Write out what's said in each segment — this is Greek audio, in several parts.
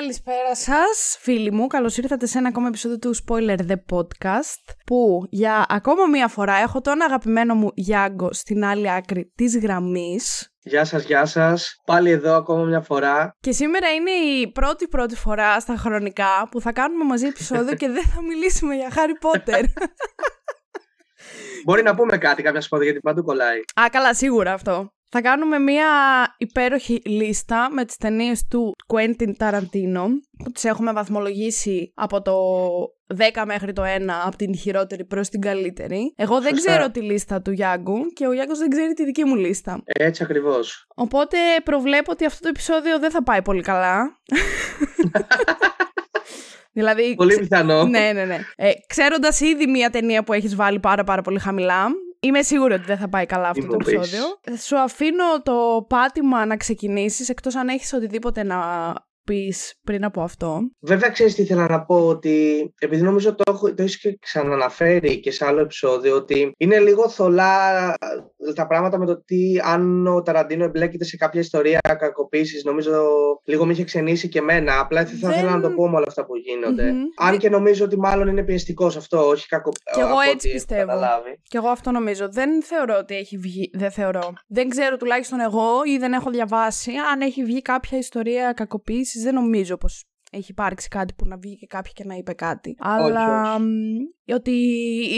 Καλησπέρα σας φίλοι μου, καλώς ήρθατε σε ένα ακόμα επεισόδιο του Spoiler The Podcast που για ακόμα μία φορά έχω τον αγαπημένο μου Γιάγκο στην άλλη άκρη της γραμμής Γεια σας, γεια σας. Πάλι εδώ ακόμα μια φορά. Και σήμερα είναι η πρώτη πρώτη φορά στα χρονικά που θα κάνουμε μαζί επεισόδιο και δεν θα μιλήσουμε για Harry Potter. Μπορεί να πούμε κάτι κάποια σπόδια γιατί παντού κολλάει. Α, καλά, σίγουρα αυτό. Θα κάνουμε μια υπέροχη λίστα με τις ταινίες του Quentin Tarantino που τις έχουμε βαθμολογήσει από το 10 μέχρι το 1 από την χειρότερη προς την καλύτερη. Εγώ δεν ξέρω τη λίστα του Γιάγκου και ο Γιάγκος δεν ξέρει τη δική μου λίστα. Έτσι ακριβώς. Οπότε προβλέπω ότι αυτό το επεισόδιο δεν θα πάει πολύ καλά. Δηλαδή, πολύ πιθανό. Ναι, ναι, ναι. Ε, Ξέροντας ήδη μια ταινία που έχεις βάλει πάρα, πάρα πολύ χαμηλά, Είμαι σίγουρη ότι δεν θα πάει καλά αυτό το επεισόδιο. Σου αφήνω το πάτημα να ξεκινήσεις, εκτός αν έχεις οτιδήποτε να πεις πριν από αυτό. Βέβαια, ξέρεις τι ήθελα να πω, ότι επειδή νομίζω το, έχω, το έχεις και ξαναναφέρει και σε άλλο επεισόδιο, ότι είναι λίγο θολά τα πράγματα με το τι αν ο Ταραντίνο εμπλέκεται σε κάποια ιστορία κακοποίησης. Νομίζω λίγο με είχε ξενήσει και εμένα. Απλά θα ήθελα να το πω με όλα αυτά που γίνονται. Αν και νομίζω ότι μάλλον είναι πιεστικός αυτό, όχι κακοποίηση. Και εγώ έτσι πιστεύω. Και εγώ αυτό νομίζω. Δεν θεωρώ ότι έχει βγει. Δεν θεωρώ. Δεν ξέρω τουλάχιστον εγώ ή δεν έχω διαβάσει αν έχει βγει κάποια ιστορία κακοποίησης δεν νομίζω πως έχει υπάρξει κάτι που να βγει και κάποιοι και να είπε κάτι. Αλλά ότι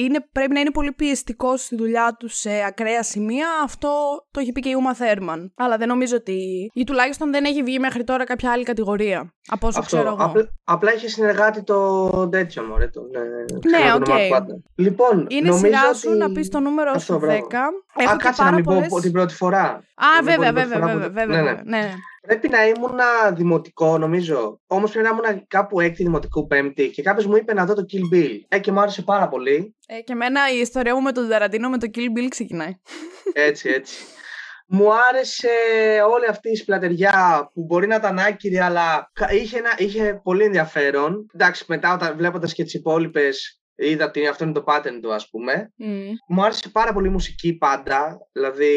είναι, πρέπει να είναι πολύ πιεστικός στη δουλειά τους σε ακραία σημεία, αυτό το έχει πει και η Ούμα Θέρμαν. Αλλά δεν νομίζω ότι. ή τουλάχιστον δεν έχει βγει μέχρι τώρα κάποια άλλη κατηγορία. Από όσο αυτό, ξέρω εγώ. απλά είχε συνεργάτη το τέτοιο μωρέ. Το, ναι, ναι οκ. Okay. Λοιπόν, είναι σειρά σου να πεις το νούμερο σου 10. Έχω Α, κάτσε να μην πω την πρώτη φορά. Α, βέβαια, βέβαια, βέβαια, βέβαια. Ναι, ναι. Ναι. Πρέπει να ήμουν δημοτικό, νομίζω. Όμως πρέπει να ήμουν κάπου έκτη δημοτικού πέμπτη και κάποιος μου είπε να δω το Kill Bill. Ε, και μου άρεσε πάρα πολύ. Ε, και εμένα η ιστορία μου με τον Ταραντίνο με το Kill Bill ξεκινάει. Έτσι, έτσι. Μου άρεσε όλη αυτή η σπλατεριά που μπορεί να ήταν άκυρη, αλλά είχε, ένα, είχε πολύ ενδιαφέρον. Εντάξει, μετά όταν βλέποντας και τις υπόλοιπες, είδα ότι αυτό είναι το pattern του, ας πούμε. Mm. Μου άρεσε πάρα πολύ η μουσική πάντα. Δηλαδή.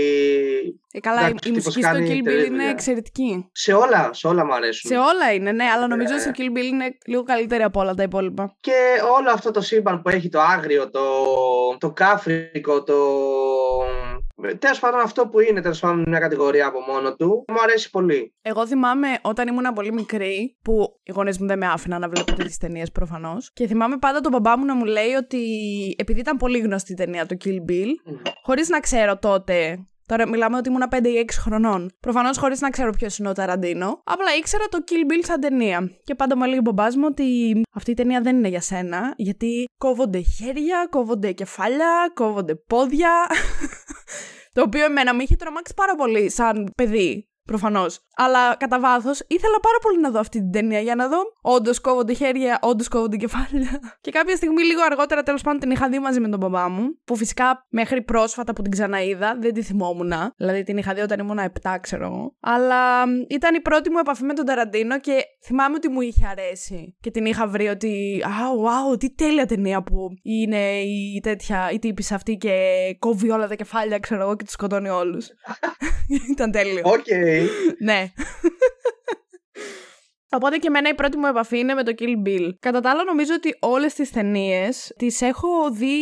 Ε, καλά, η, η μουσική στο Kill Bill είναι εξαιρετική. Σε όλα, σε όλα μου αρέσουν. Σε όλα είναι, ναι, αλλά νομίζω ότι στο Kill Bill είναι λίγο καλύτερη από όλα τα υπόλοιπα. Και όλο αυτό το σύμπαν που έχει το άγριο, το, το κάφρικο, το Τέλος πάντων, αυτό που είναι τέλος πάντων μια κατηγορία από μόνο του, μου αρέσει πολύ. Εγώ θυμάμαι όταν ήμουν πολύ μικρή, που οι γονείς μου δεν με άφηναν να βλέπω τι ταινίες προφανώς. Και θυμάμαι πάντα τον μπαμπά μου να μου λέει ότι επειδή ήταν πολύ γνωστή η ταινία το Kill Bill, mm. χωρίς να ξέρω τότε Τώρα μιλάμε ότι ήμουν 5 ή 6 χρονών. Προφανώς χωρίς να ξέρω ποιος είναι ο Ταραντίνο. Απλά ήξερα το Kill Bill σαν ταινία. Και πάντα μου έλεγε ο μπαμπάς μου ότι αυτή η ταινία δεν είναι για σένα. Γιατί κόβονται χέρια, κόβονται κεφάλια, κόβονται πόδια. Το οποίο εμένα με είχε τρομάξει πάρα πολύ σαν παιδί. Προφανώς. Αλλά κατά βάθος ήθελα πάρα πολύ να δω αυτή την ταινία για να δω. Όντως κόβονται χέρια, όντως κόβονται κεφάλια. Και κάποια στιγμή, λίγο αργότερα, τέλος πάντων την είχα δει μαζί με τον μπαμπά μου. Που φυσικά μέχρι πρόσφατα που την ξαναείδα δεν τη θυμόμουν. Δηλαδή την είχα δει όταν ήμουν 7, ξέρω εγώ. Αλλά ήταν η πρώτη μου επαφή με τον Ταραντίνο και θυμάμαι ότι μου είχε αρέσει. Και την είχα βρει ότι. Α, wow, τι τέλεια ταινία που είναι η τέτοια, η τύπισσα αυτή και κόβει όλα τα κεφάλια, ξέρω εγώ, και τους σκοτώνει όλους. ήταν τέλειο. Οκ. Okay. Ναι. Οπότε και εμένα η πρώτη μου επαφή είναι με το Kill Bill. Κατά τα άλλα, νομίζω ότι όλες τις ταινίες τις έχω δει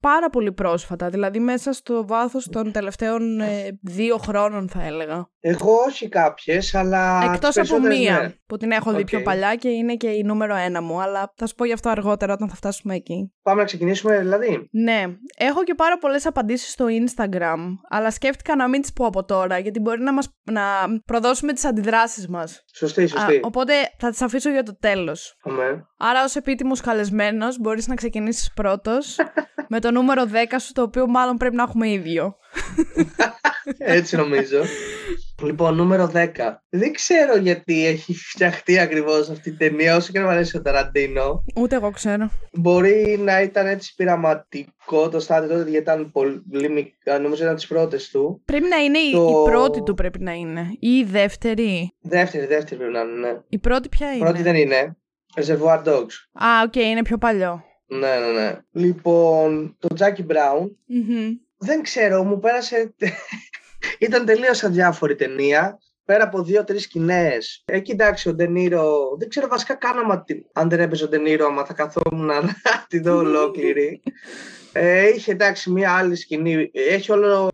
πάρα πολύ πρόσφατα. Δηλαδή, μέσα στο βάθος των τελευταίων ε, δύο χρόνων, θα έλεγα. Εγώ όχι κάποιες, αλλά. Εκτός από μία ναι. που την έχω δει πιο παλιά και είναι και η νούμερο ένα μου. Αλλά θα σου πω γι' αυτό αργότερα όταν θα φτάσουμε εκεί. Πάμε να ξεκινήσουμε, δηλαδή. Ναι. Έχω και πάρα πολλές απαντήσεις στο Instagram. Αλλά σκέφτηκα να μην τις πω από τώρα, γιατί μπορεί να, μας, να προδώσουμε τις αντιδράσεις μας. Σωστή, σωστή. Οπότε θα τι αφήσω για το τέλος. Άρα, ως επίτιμος καλεσμένος, μπορείς να ξεκινήσεις πρώτος με το νούμερο 10 σου, το οποίο μάλλον πρέπει να έχουμε ίδιο. Έτσι νομίζω. Λοιπόν, νούμερο 10. Δεν ξέρω γιατί έχει φτιαχτεί ακριβώς αυτή η ταινία, όσο και να μου αρέσει ο Ταραντίνο. Ούτε εγώ ξέρω. Μπορεί να ήταν έτσι πειραματικό το στάδιο τότε, γιατί ήταν πολύ μικρό. Νομίζω ήταν τις πρώτες του. Πρέπει να είναι το... η πρώτη του, πρέπει να είναι. Ή η δεύτερη. Δεύτερη, δεύτερη πρέπει να είναι. Ναι. Η πρώτη ποια είναι; Πρώτη δεν είναι. Reservoir Dogs. Α, οκ, okay, είναι πιο παλιό. Ναι, ναι, ναι. Λοιπόν, το Jackie Brown. Mm-hmm. Δεν ξέρω, μου πέρασε ήταν τελείως αδιάφορη ταινία. πέρα από δύο-τρεις σκηνές. Εκεί εντάξει, ο Ντενίρο. Δεν ξέρω βασικά καν άμα, αν δεν έπαιζε ο Ντενίρο, άμα θα καθόμουν να τη δω ολόκληρη. Ε, είχε εντάξει μία άλλη σκηνή. Έχει όλο.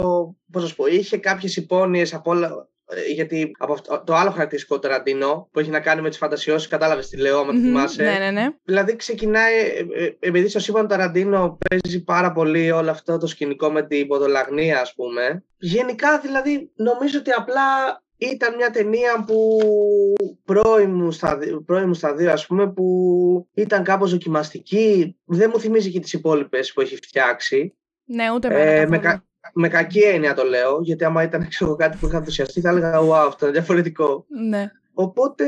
Πώς να σου πω, είχε κάποιες υπόνοιες από όλα. Ε, γιατί από αυτό, το άλλο χαρακτηριστικό Ταραντίνο που έχει να κάνει με τις φαντασιώσεις, κατάλαβες τι λέω, άμα το θυμάσαι. Ναι, ναι, ναι. Δηλαδή ξεκινάει, ε, ε, επειδή στο σύμπαν Ταραντίνο παίζει πάρα πολύ όλο αυτό το σκηνικό με την ποδολαγνία, ας πούμε. Γενικά δηλαδή νομίζω ότι απλά ήταν μια ταινία που πρώιμου στα, δύο ας πούμε που ήταν κάπως δοκιμαστική δεν μου θυμίζει και τις υπόλοιπες που έχει φτιάξει ναι ούτε ε, με, κα, με κακή έννοια το λέω γιατί άμα ήταν ξέρω, κάτι που είχα ενθουσιαστεί θα έλεγα wow αυτό είναι διαφορετικό ναι. οπότε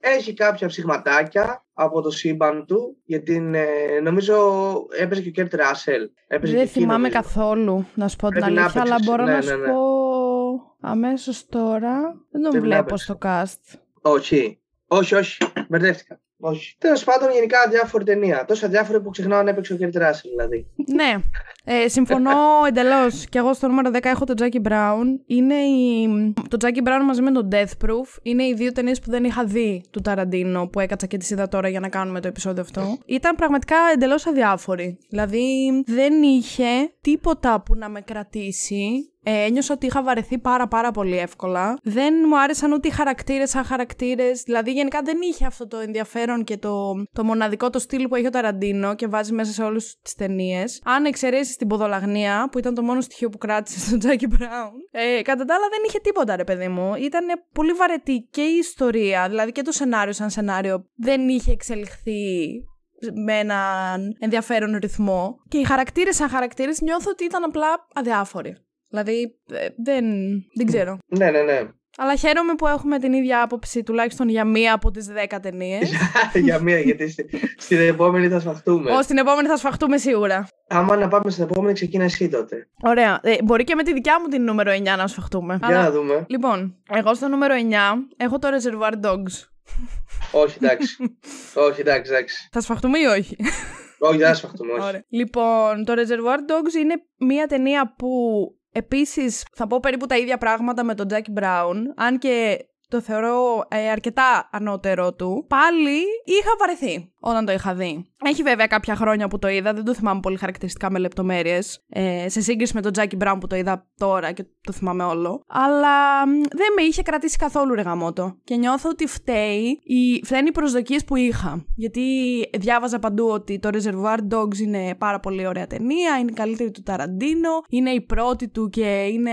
έχει κάποια ψηγματάκια από το σύμπαν του γιατί νομίζω έπαιζε και ο Κέρτ Ράσελ δεν θυμάμαι καθόλου να σου πω την αλήθεια αλλά μπορώ ναι, να σου ναι, ναι. πω αμέσως τώρα. Δεν τον βλέπω στο cast. Όχι. Όχι, όχι. Μπερδεύτηκα. Όχι. Τέλος πάντων, γενικά αδιάφορη ταινία. Τόσο αδιάφορη που ξεχνάω αν έπαιξε ο Κέρτ Ράσελ, δηλαδή. ναι. Ε, συμφωνώ εντελώς. Και εγώ στο νούμερο 10 έχω τον Jackie Brown. Είναι η... Το Jackie Brown μαζί με τον Death Proof είναι οι δύο ταινίες που δεν είχα δει του Ταραντίνο που έκατσα και τις είδα τώρα για να κάνουμε το επεισόδιο αυτό. Ήταν πραγματικά εντελώς αδιάφορη. Δηλαδή δεν είχε τίποτα που να με κρατήσει ε, ένιωσα ότι είχα βαρεθεί πάρα πάρα πολύ εύκολα. Δεν μου άρεσαν ούτε οι χαρακτήρες σαν χαρακτήρες. Δηλαδή, γενικά δεν είχε αυτό το ενδιαφέρον και το, το μοναδικό το στυλ που έχει ο Ταραντίνο και βάζει μέσα σε όλε τις ταινίες. Αν εξαιρέσεις την ποδολαγνία, που ήταν το μόνο στοιχείο που κράτησε στον Τζάκι Μπράουν. Ε, κατά τα άλλα, δεν είχε τίποτα, ρε παιδί μου. Ήταν πολύ βαρετή και η ιστορία, δηλαδή και το σενάριο σαν σενάριο δεν είχε εξελιχθεί με έναν ενδιαφέρον ρυθμό. Και οι χαρακτήρες σαν χαρακτήρες νιώθω ότι ήταν απλά αδιάφοροι. Δηλαδή, ε, δεν, δεν ξέρω. Ναι, ναι, ναι. Αλλά χαίρομαι που έχουμε την ίδια άποψη τουλάχιστον για μία από τις δέκα ταινίες. για μία, γιατί στην επόμενη θα σφαχτούμε. Ω, στην επόμενη θα σφαχτούμε σίγουρα. Άμα να πάμε στην επόμενη, ξεκίνα εσύ τότε. Ωραία. Ε, μπορεί και με τη δικιά μου την νούμερο 9 να σφαχτούμε. Για να δούμε. Λοιπόν, εγώ στο νούμερο 9 έχω το Reservoir Dogs. όχι, εντάξει. όχι, εντάξει, εντάξει. Θα σφαχτούμε ή όχι; όχι, δεν θα σφαχτούμε, όχι. Ωραία. Λοιπόν, το Reservoir Dogs είναι μία ταινία που Επίσης, θα πω περίπου τα ίδια πράγματα με τον Jackie Brown, αν και το θεωρώ ε, αρκετά ανώτερο του, πάλι είχα βαρεθεί όταν το είχα δει. Έχει βέβαια κάποια χρόνια που το είδα, δεν το θυμάμαι πολύ χαρακτηριστικά με λεπτομέρειες, ε, σε σύγκριση με τον Τζάκι Μπράουν που το είδα τώρα και το θυμάμαι όλο. Αλλά δεν με είχε κρατήσει καθόλου ρε γαμώτο. Και νιώθω ότι φταίει, οι, φταίνουν οι προσδοκίες που είχα. Γιατί διάβαζα παντού ότι το Reservoir Dogs είναι πάρα πολύ ωραία ταινία, είναι η καλύτερη του Ταραντίνο, είναι η πρώτη του και είναι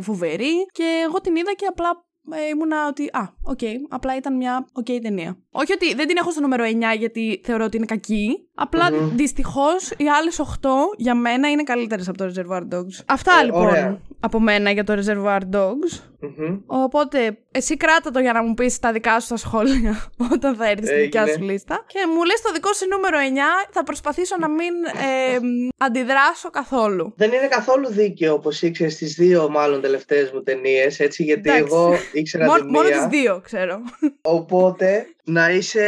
φοβερή. Και εγώ την είδα και απλά ε, ήμουνα ότι, α, οκ, okay, απλά ήταν μια οκ okay ταινία. Όχι ότι δεν την έχω στο νούμερο 9 γιατί θεωρώ ότι είναι κακή. Απλά mm-hmm. δυστυχώς οι άλλες 8 για μένα είναι καλύτερες από το Reservoir Dogs. Αυτά ε, λοιπόν ωραία. από μένα για το Reservoir Dogs. Mm-hmm. Οπότε εσύ κράτα το για να μου πεις τα δικά σου τα σχόλια όταν θα έρθεις στη δικιά σου λίστα. Και μου λες το δικό σου νούμερο 9, θα προσπαθήσω να μην ε, αντιδράσω καθόλου. Δεν είναι καθόλου δίκαιο όπως ήξερες τις δύο μάλλον τελευταίες μου ταινίες, έτσι, γιατί εγώ ήξερα Μο, Μόνο τις δύο ξέρω. Οπότε να είσαι,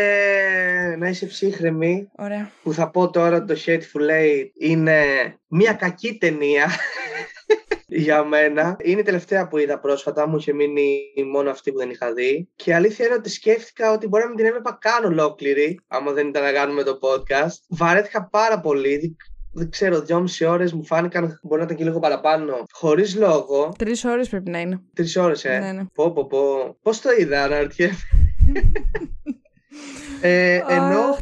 να είσαι ψύχρεμη. Ωραία. Που θα πω τώρα το Hateful Eight είναι μια κακή ταινία για μένα. Είναι η τελευταία που είδα πρόσφατα, μου είχε μείνει μόνο αυτή που δεν είχα δει. Και η αλήθεια είναι ότι σκέφτηκα ότι μπορεί να μην την έβλεπα καν ολόκληρη, άμα δεν ήταν να κάνουμε το podcast. Βαρέθηκα πάρα πολύ. Δεν ξέρω, δυόμιση ώρες μου φάνηκαν. Μπορεί να ήταν και λίγο παραπάνω. Χωρίς λόγο. Τρεις ώρες πρέπει να είναι. Τρεις ώρες, ε. Ναι, ναι. Πω, πω, πω. Πώς το είδα, αναρωτιέμαι. Ε, ενώ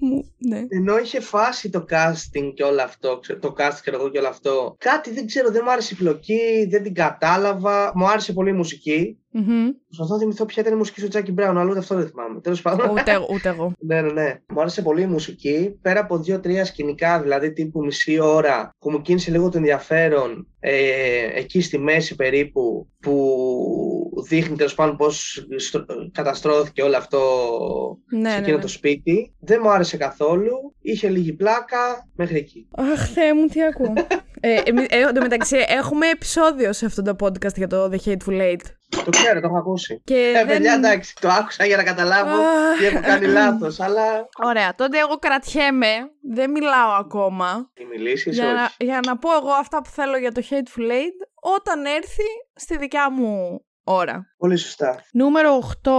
μου. Ναι. Ενώ είχε φάσει το casting και όλο αυτό, το cast και εγώ και όλο αυτό. Κάτι δεν ξέρω, δεν μου άρεσε η πλοκή, δεν την κατάλαβα. Μου άρεσε πολύ η μουσική. Mm-hmm. Προσπαθώ να θυμηθώ ποια ήταν η μουσική του Τζάκι Μπράουν, αλλά ούτε αυτό δεν θυμάμαι. Τέλος πάντων. Ούτε, ούτε εγώ. ναι, ναι, ναι. Μου άρεσε πολύ η μουσική. Πέρα από δύο-τρία σκηνικά, δηλαδή τύπου μισή ώρα, που μου κίνησε λίγο το ενδιαφέρον ε, εκεί στη μέση περίπου, που δείχνει τέλος πάντων πώς καταστρώθηκε όλο αυτό ναι, σε ναι, εκείνο ναι, το σπίτι. Δεν μου άρεσε καθόλου. Είχε λίγη πλάκα μέχρι εκεί. Αχ, Θεέ μου, τι ακούω. ε, ε, εν μεταξύ, έχουμε επεισόδιο σε αυτό το podcast για το The Hateful Eight. Το ξέρω, το έχω ακούσει. Και ε, δεν... παιδιά, εντάξει, το άκουσα για να καταλάβω τι έχω κάνει λάθος, αλλά. Ωραία, τότε εγώ κρατιέμαι, δεν μιλάω ακόμα. Τι μιλήσεις, για, να, για να πω εγώ αυτά που θέλω για το Hateful Eight όταν έρθει στη δικιά μου ώρα. Πολύ σωστά. Νούμερο 8.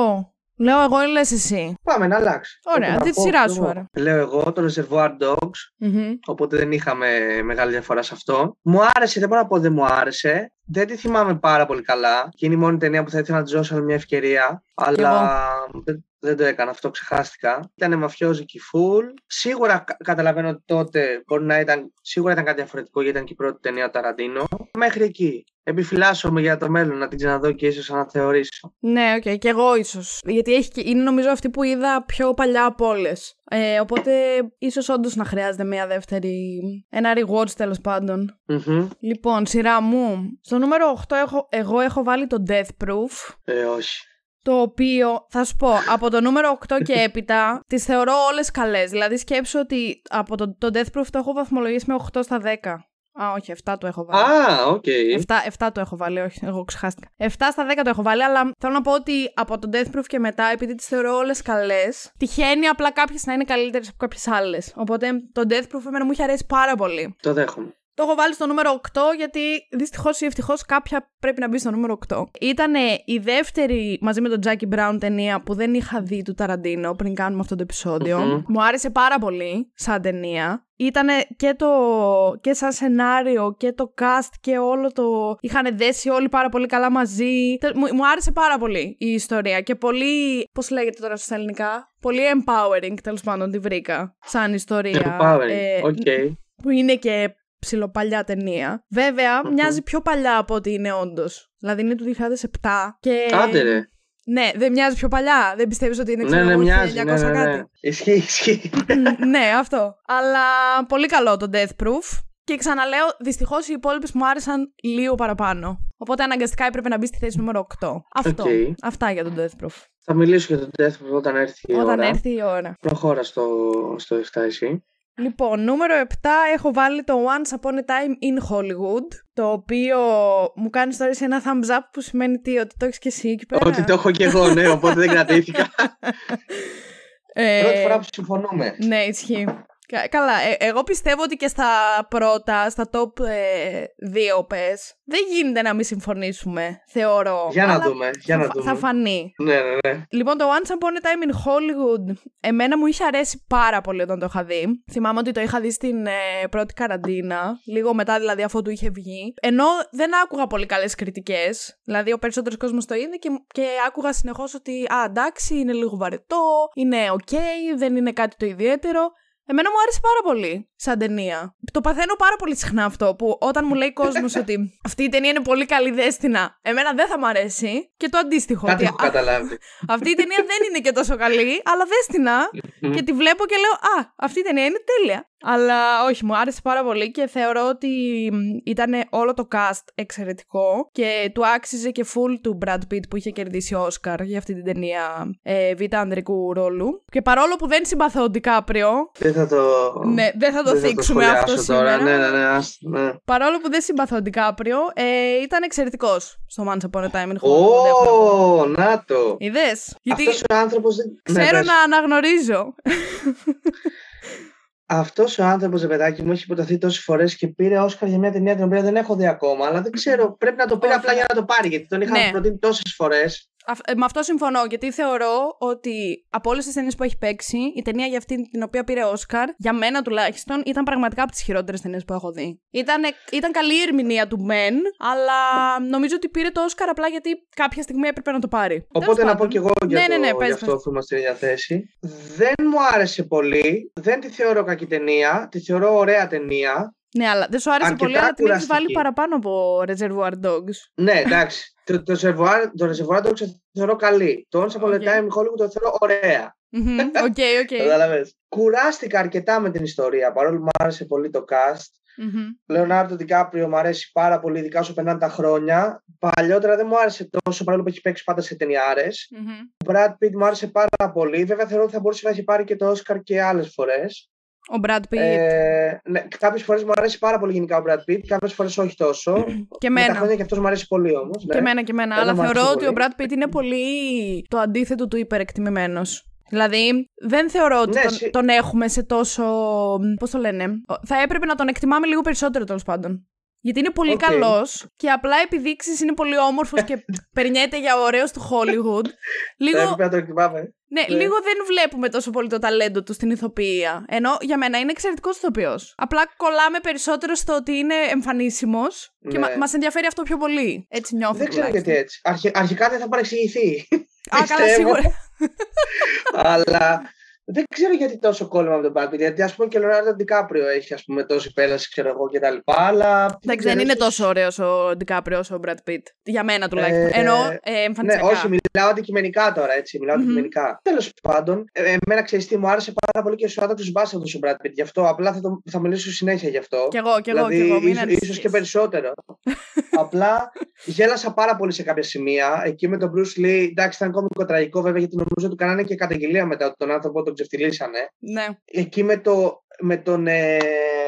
Λέω εγώ ή λες εσύ. Πάμε να αλλάξει. Ωραία, Έχω να τι τη πω σειρά κι σου εγώ. άρα. Λέω εγώ το Reservoir Dogs, Μμμ. οπότε δεν είχαμε μεγάλη διαφορά σε αυτό. Μου άρεσε, δεν μπορώ να πω δεν μου άρεσε. Δεν τη θυμάμαι πάρα πολύ καλά. Και είναι η μόνη ταινία που θα ήθελα να τη δώσω άλλη μια ευκαιρία. Αλλά δεν, δεν το έκανα αυτό, ξεχάστηκα. Ήταν μαφιόζικη full. Σίγουρα κα- καταλαβαίνω ότι τότε μπορεί να ήταν, σίγουρα ήταν κάτι διαφορετικό γιατί ήταν και η πρώτη ταινία Ταραντίνο. Μέχρι εκεί. Επιφυλάσσομαι για το μέλλον να την ξαναδώ και ίσως αναθεωρήσω. Ναι, οκ, και εγώ ίσως. Γιατί έχει, και- είναι νομίζω αυτή που είδα πιο παλιά από όλες. Ε, οπότε ίσως όντως να χρειάζεται μια δεύτερη. Ένα rewatch τέλος πάντων. Μμμ. Λοιπόν, σειρά μου. Στο νούμερο 8 έχω, εγώ έχω βάλει το Death Proof. Ε, όχι. Το οποίο, θα σου πω, από το νούμερο 8 και έπειτα, τις θεωρώ όλες καλές. Δηλαδή σκέψω ότι από το, το Death Proof το έχω βαθμολογήσει με 8 στα 10. Α, όχι, 7 το έχω βάλει. Α, οκ. 7, 7 το έχω βάλει, όχι, εγώ ξεχάστηκα. 7 στα 10 το έχω βάλει, αλλά θέλω να πω ότι από το Death Proof και μετά, επειδή τις θεωρώ όλες καλές, τυχαίνει απλά κάποιες να είναι καλύτερες από κάποιες άλλες. Οπότε το Death Proof εμένα μου είχε αρέσει πάρα πολύ. Το δέχομαι. Το έχω βάλει στο νούμερο 8 γιατί δυστυχώς ή ευτυχώς κάποια πρέπει να μπει στο νούμερο 8. Ήταν η δεύτερη μαζί με τον Jackie Brown ταινία που δεν είχα δει του Ταραντίνο πριν κάνουμε αυτό το επεισόδιο. Μμμ. Μου άρεσε πάρα πολύ σαν ταινία. Ήταν και το και σαν σενάριο και το cast και όλο το. Είχαν δέσει όλοι πάρα πολύ καλά μαζί. Τε- Μου, μου άρεσε πάρα πολύ η ιστορία και πολύ. Πώς λέγεται τώρα στα ελληνικά. Πολύ empowering τέλος πάντων τη βρήκα σαν ιστορία. Empowering. Ε, Οκ. που είναι και ψιλοπαλιά ταινία. Βέβαια, Μμμ. μοιάζει πιο παλιά από ό,τι είναι όντως. Δηλαδή είναι του 2007. Και... Άντε ρε. Ναι, δεν μοιάζει πιο παλιά. Δεν πιστεύεις ότι είναι Ναι, ξέρω ναι, εγώ, μοιάζει. 1900 Ναι, ναι, ναι. κάτι. Ισχύει, ισχύει. Μ, ναι, αυτό. Αλλά πολύ καλό το Death Proof. Και ξαναλέω, δυστυχώς οι υπόλοιπες μου άρεσαν λίγο παραπάνω. Οπότε αναγκαστικά έπρεπε να μπει στη θέση νούμερο 8. Αυτό. Οκ. Αυτά για τον Death Proof. Θα μιλήσω για το Death Proof όταν έρθει η Όταν ώρα. έρθει η ώρα. Προχώρα στο, στο 7 εσύ. Λοιπόν, νούμερο 7 έχω βάλει το Once Upon a Time in Hollywood, το οποίο μου κάνει τώρα σε ένα thumbs up που σημαίνει τι, ότι το έχεις και εσύ εκεί πέρα. Ότι το έχω και εγώ, ναι, οπότε δεν κρατήθηκα. Ε, Πρώτη φορά που συμφωνούμε. Ναι, ισχύει. Κα- Καλά, ε, εγώ πιστεύω ότι και στα πρώτα, στα top ε, δύο πες, δεν γίνεται να μην συμφωνήσουμε, θεωρώ. Για να Αλλά δούμε, για να θα, δούμε. θα φανεί. Ναι, ναι, ναι. Λοιπόν, το Once Upon a Time in Hollywood, εμένα μου είχε αρέσει πάρα πολύ όταν το είχα δει. Θυμάμαι ότι το είχα δει στην ε, πρώτη καραντίνα, λίγο μετά δηλαδή αφού του είχε βγει. Ενώ δεν άκουγα πολύ καλές κριτικές, δηλαδή ο περισσότερος κόσμος το είδε και, και άκουγα συνεχώς ότι «Α, εντάξει, είναι λίγο βαρετό, είναι οκ, δεν είναι κάτι το ιδιαίτερο». Εμένα μου άρεσε πάρα πολύ σαν ταινία. Το παθαίνω πάρα πολύ συχνά αυτό που όταν μου λέει κόσμος ότι αυτή η ταινία είναι πολύ καλή δες τηνα, εμένα δεν θα μ' αρέσει. Και το αντίστοιχο. Κάτι ότι έχω καταλάβει. αυτή η ταινία δεν είναι και τόσο καλή, αλλά δες τηνα. και τη βλέπω και λέω Α, αυτή η ταινία είναι τέλεια. Αλλά όχι, μου άρεσε πάρα πολύ και θεωρώ ότι ήταν όλο το cast εξαιρετικό και του άξιζε και full του Brad Pitt που είχε κερδίσει Oscar για αυτή την ταινία ε, β' ανδρικού ρόλου. Και παρόλο που δεν συμπαθώ τον Ντικάπριο, Δεν θα το. ναι, δεν θα το δεν θα θίξουμε σχολιάσω αυτό τώρα. σήμερα. Ναι, ναι, ναι. ας- ναι. Παρόλο που δεν συμπαθώ τον Ντικάπριο, ε, ήταν εξαιρετικός στο Once Upon a Time in Hollywood. έχω να πω. Ω, να το. Είδες; Γιατί Αυτός ο άνθρωπος δεν... Ναι, ξέρω πες. να αναγνωρίζω. Αυτός ο άνθρωπος, ρε παιδάκι μου, έχει υποταθεί τόσες φορές και πήρε Όσκαρ για μια ταινία την οποία δεν έχω δει ακόμα. Αλλά δεν ξέρω, πρέπει να το πήρε Όχι. απλά για να το πάρει. Γιατί τον είχα Ναι. προτείνει τόσες φορές. Αυ- ε, με αυτό συμφωνώ, γιατί θεωρώ ότι από όλες τις ταινίες που έχει παίξει, η ταινία για αυτή την οποία πήρε Όσκαρ, για μένα τουλάχιστον, ήταν πραγματικά από τις χειρότερες ταινίες που έχω δει. Ήταν, ήταν καλή η ερμηνεία του Μεν, αλλά νομίζω ότι πήρε το Όσκαρ απλά γιατί κάποια στιγμή έπρεπε να το πάρει. Οπότε Τέλος να πάντων. πω κι εγώ για, Ναι, ναι, ναι, το, πες, για αυτό πες. που είμαστε στην ίδια θέση. Δεν μου άρεσε πολύ. Δεν τη θεωρώ κακή ταινία. Τη θεωρώ ωραία ταινία. Ναι, αλλά δεν σου άρεσε Αρκετά πολύ, αλλά την έχεις κουραστική. βάλει παραπάνω από Reservoir Dogs. Ναι, εντάξει. το, το, Reservoir- το Reservoir Dogs το θεωρώ καλή. Το Once Upon a Οκ. Time in Hollywood το θεωρώ ωραία. Μμμ, Οκ, οκ. Κατάλαβες. Κουράστηκα αρκετά με την ιστορία, παρόλο που μου άρεσε πολύ το cast. Μμμ. Λεωνάρντο Ντικάπριο μου αρέσει πάρα πολύ, ειδικά όσο περνάνε τα χρόνια. Παλιότερα δεν μου άρεσε τόσο, παρόλο που έχει παίξει πάντα σε ταινιάρες. Μμμ. Ο Brad Pitt μου άρεσε πάρα πολύ. Βέβαια θεωρώ ότι θα μπορούσε να έχει πάρει και το Oscar και άλλες φορές. Ο Brad Pitt. Ε, ναι, κάποιες φορές μου αρέσει πάρα πολύ γενικά ο Brad Pitt, κάποιες φορές όχι τόσο. και Με τα εμένα. χρόνια και αυτός μου αρέσει πολύ όμως. Και εμένα και εμένα. Εμένα Αλλά μου άρεσε θεωρώ ότι ο πολύ. Brad Pitt είναι πολύ το αντίθετο του υπερεκτιμημένος. Δηλαδή, δεν θεωρώ ότι Ναι, τον, συ- τον έχουμε σε τόσο. Πώς το λένε. Θα έπρεπε να τον εκτιμάμε λίγο περισσότερο τέλος πάντων. Γιατί είναι πολύ Οκ. καλός και απλά επειδή είναι πολύ όμορφος και περνιέται για ωραίος του Hollywood. λίγο, Πρέπει να το εκτιμάμε. Ναι, ναι. λίγο δεν βλέπουμε τόσο πολύ το ταλέντο του στην ηθοποιία. Ενώ για μένα είναι εξαιρετικός ηθοποιός. Απλά κολλάμε περισσότερο στο ότι είναι εμφανίσιμος και Ναι. μας μας ενδιαφέρει αυτό πιο πολύ. Έτσι νιώθω. Δεν ξέρω τουλάχιστον. γιατί έτσι. Αρχι, αρχικά δεν θα παρεξηγηθεί. Α, καλά, πιστεύω. σίγουρα. Αλλά δεν ξέρω γιατί τόσο κόλλημα με τον Brad Pitt. Γιατί ας πούμε και ο Leonardo DiCaprio έχει ας πούμε τόση πέραση, ξέρω εγώ κτλ. Αλλά. Εντάξει, δεν είναι τόσο ωραίος ο Ντικάπριο όσο ο Brad Pitt. Για μένα τουλάχιστον. Ε, Ενώ ε, Ναι, εμφανισιακά. όχι, μιλάω αντικειμενικά τώρα, έτσι. Μιλάω Μμμ. αντικειμενικά. Τέλος πάντων, ε, εμένα ξέρεις τι μου άρεσε πάρα πολύ και στους άδοξου μπάσταδου ο Brad Pitt. Γι' αυτό απλά θα, το, θα μιλήσω συνέχεια γι' αυτό. Κι εγώ, κι εγώ, δηλαδή, κι εγώ. Μην ίσως- ανησυχείς. ίσως και περισσότερο. Απλά γέλασα πάρα πολύ σε κάποια σημεία. Εκεί με τον Bruce Lee, εντάξει, ήταν κόμικο τραγικό βέβαια, γιατί νομίζω ότι κάνανε και καταγγελία μετά ότι τον άνθρωπο τον ξεφτυλίσανε. Ναι, Εκεί με, το, με τον, ε,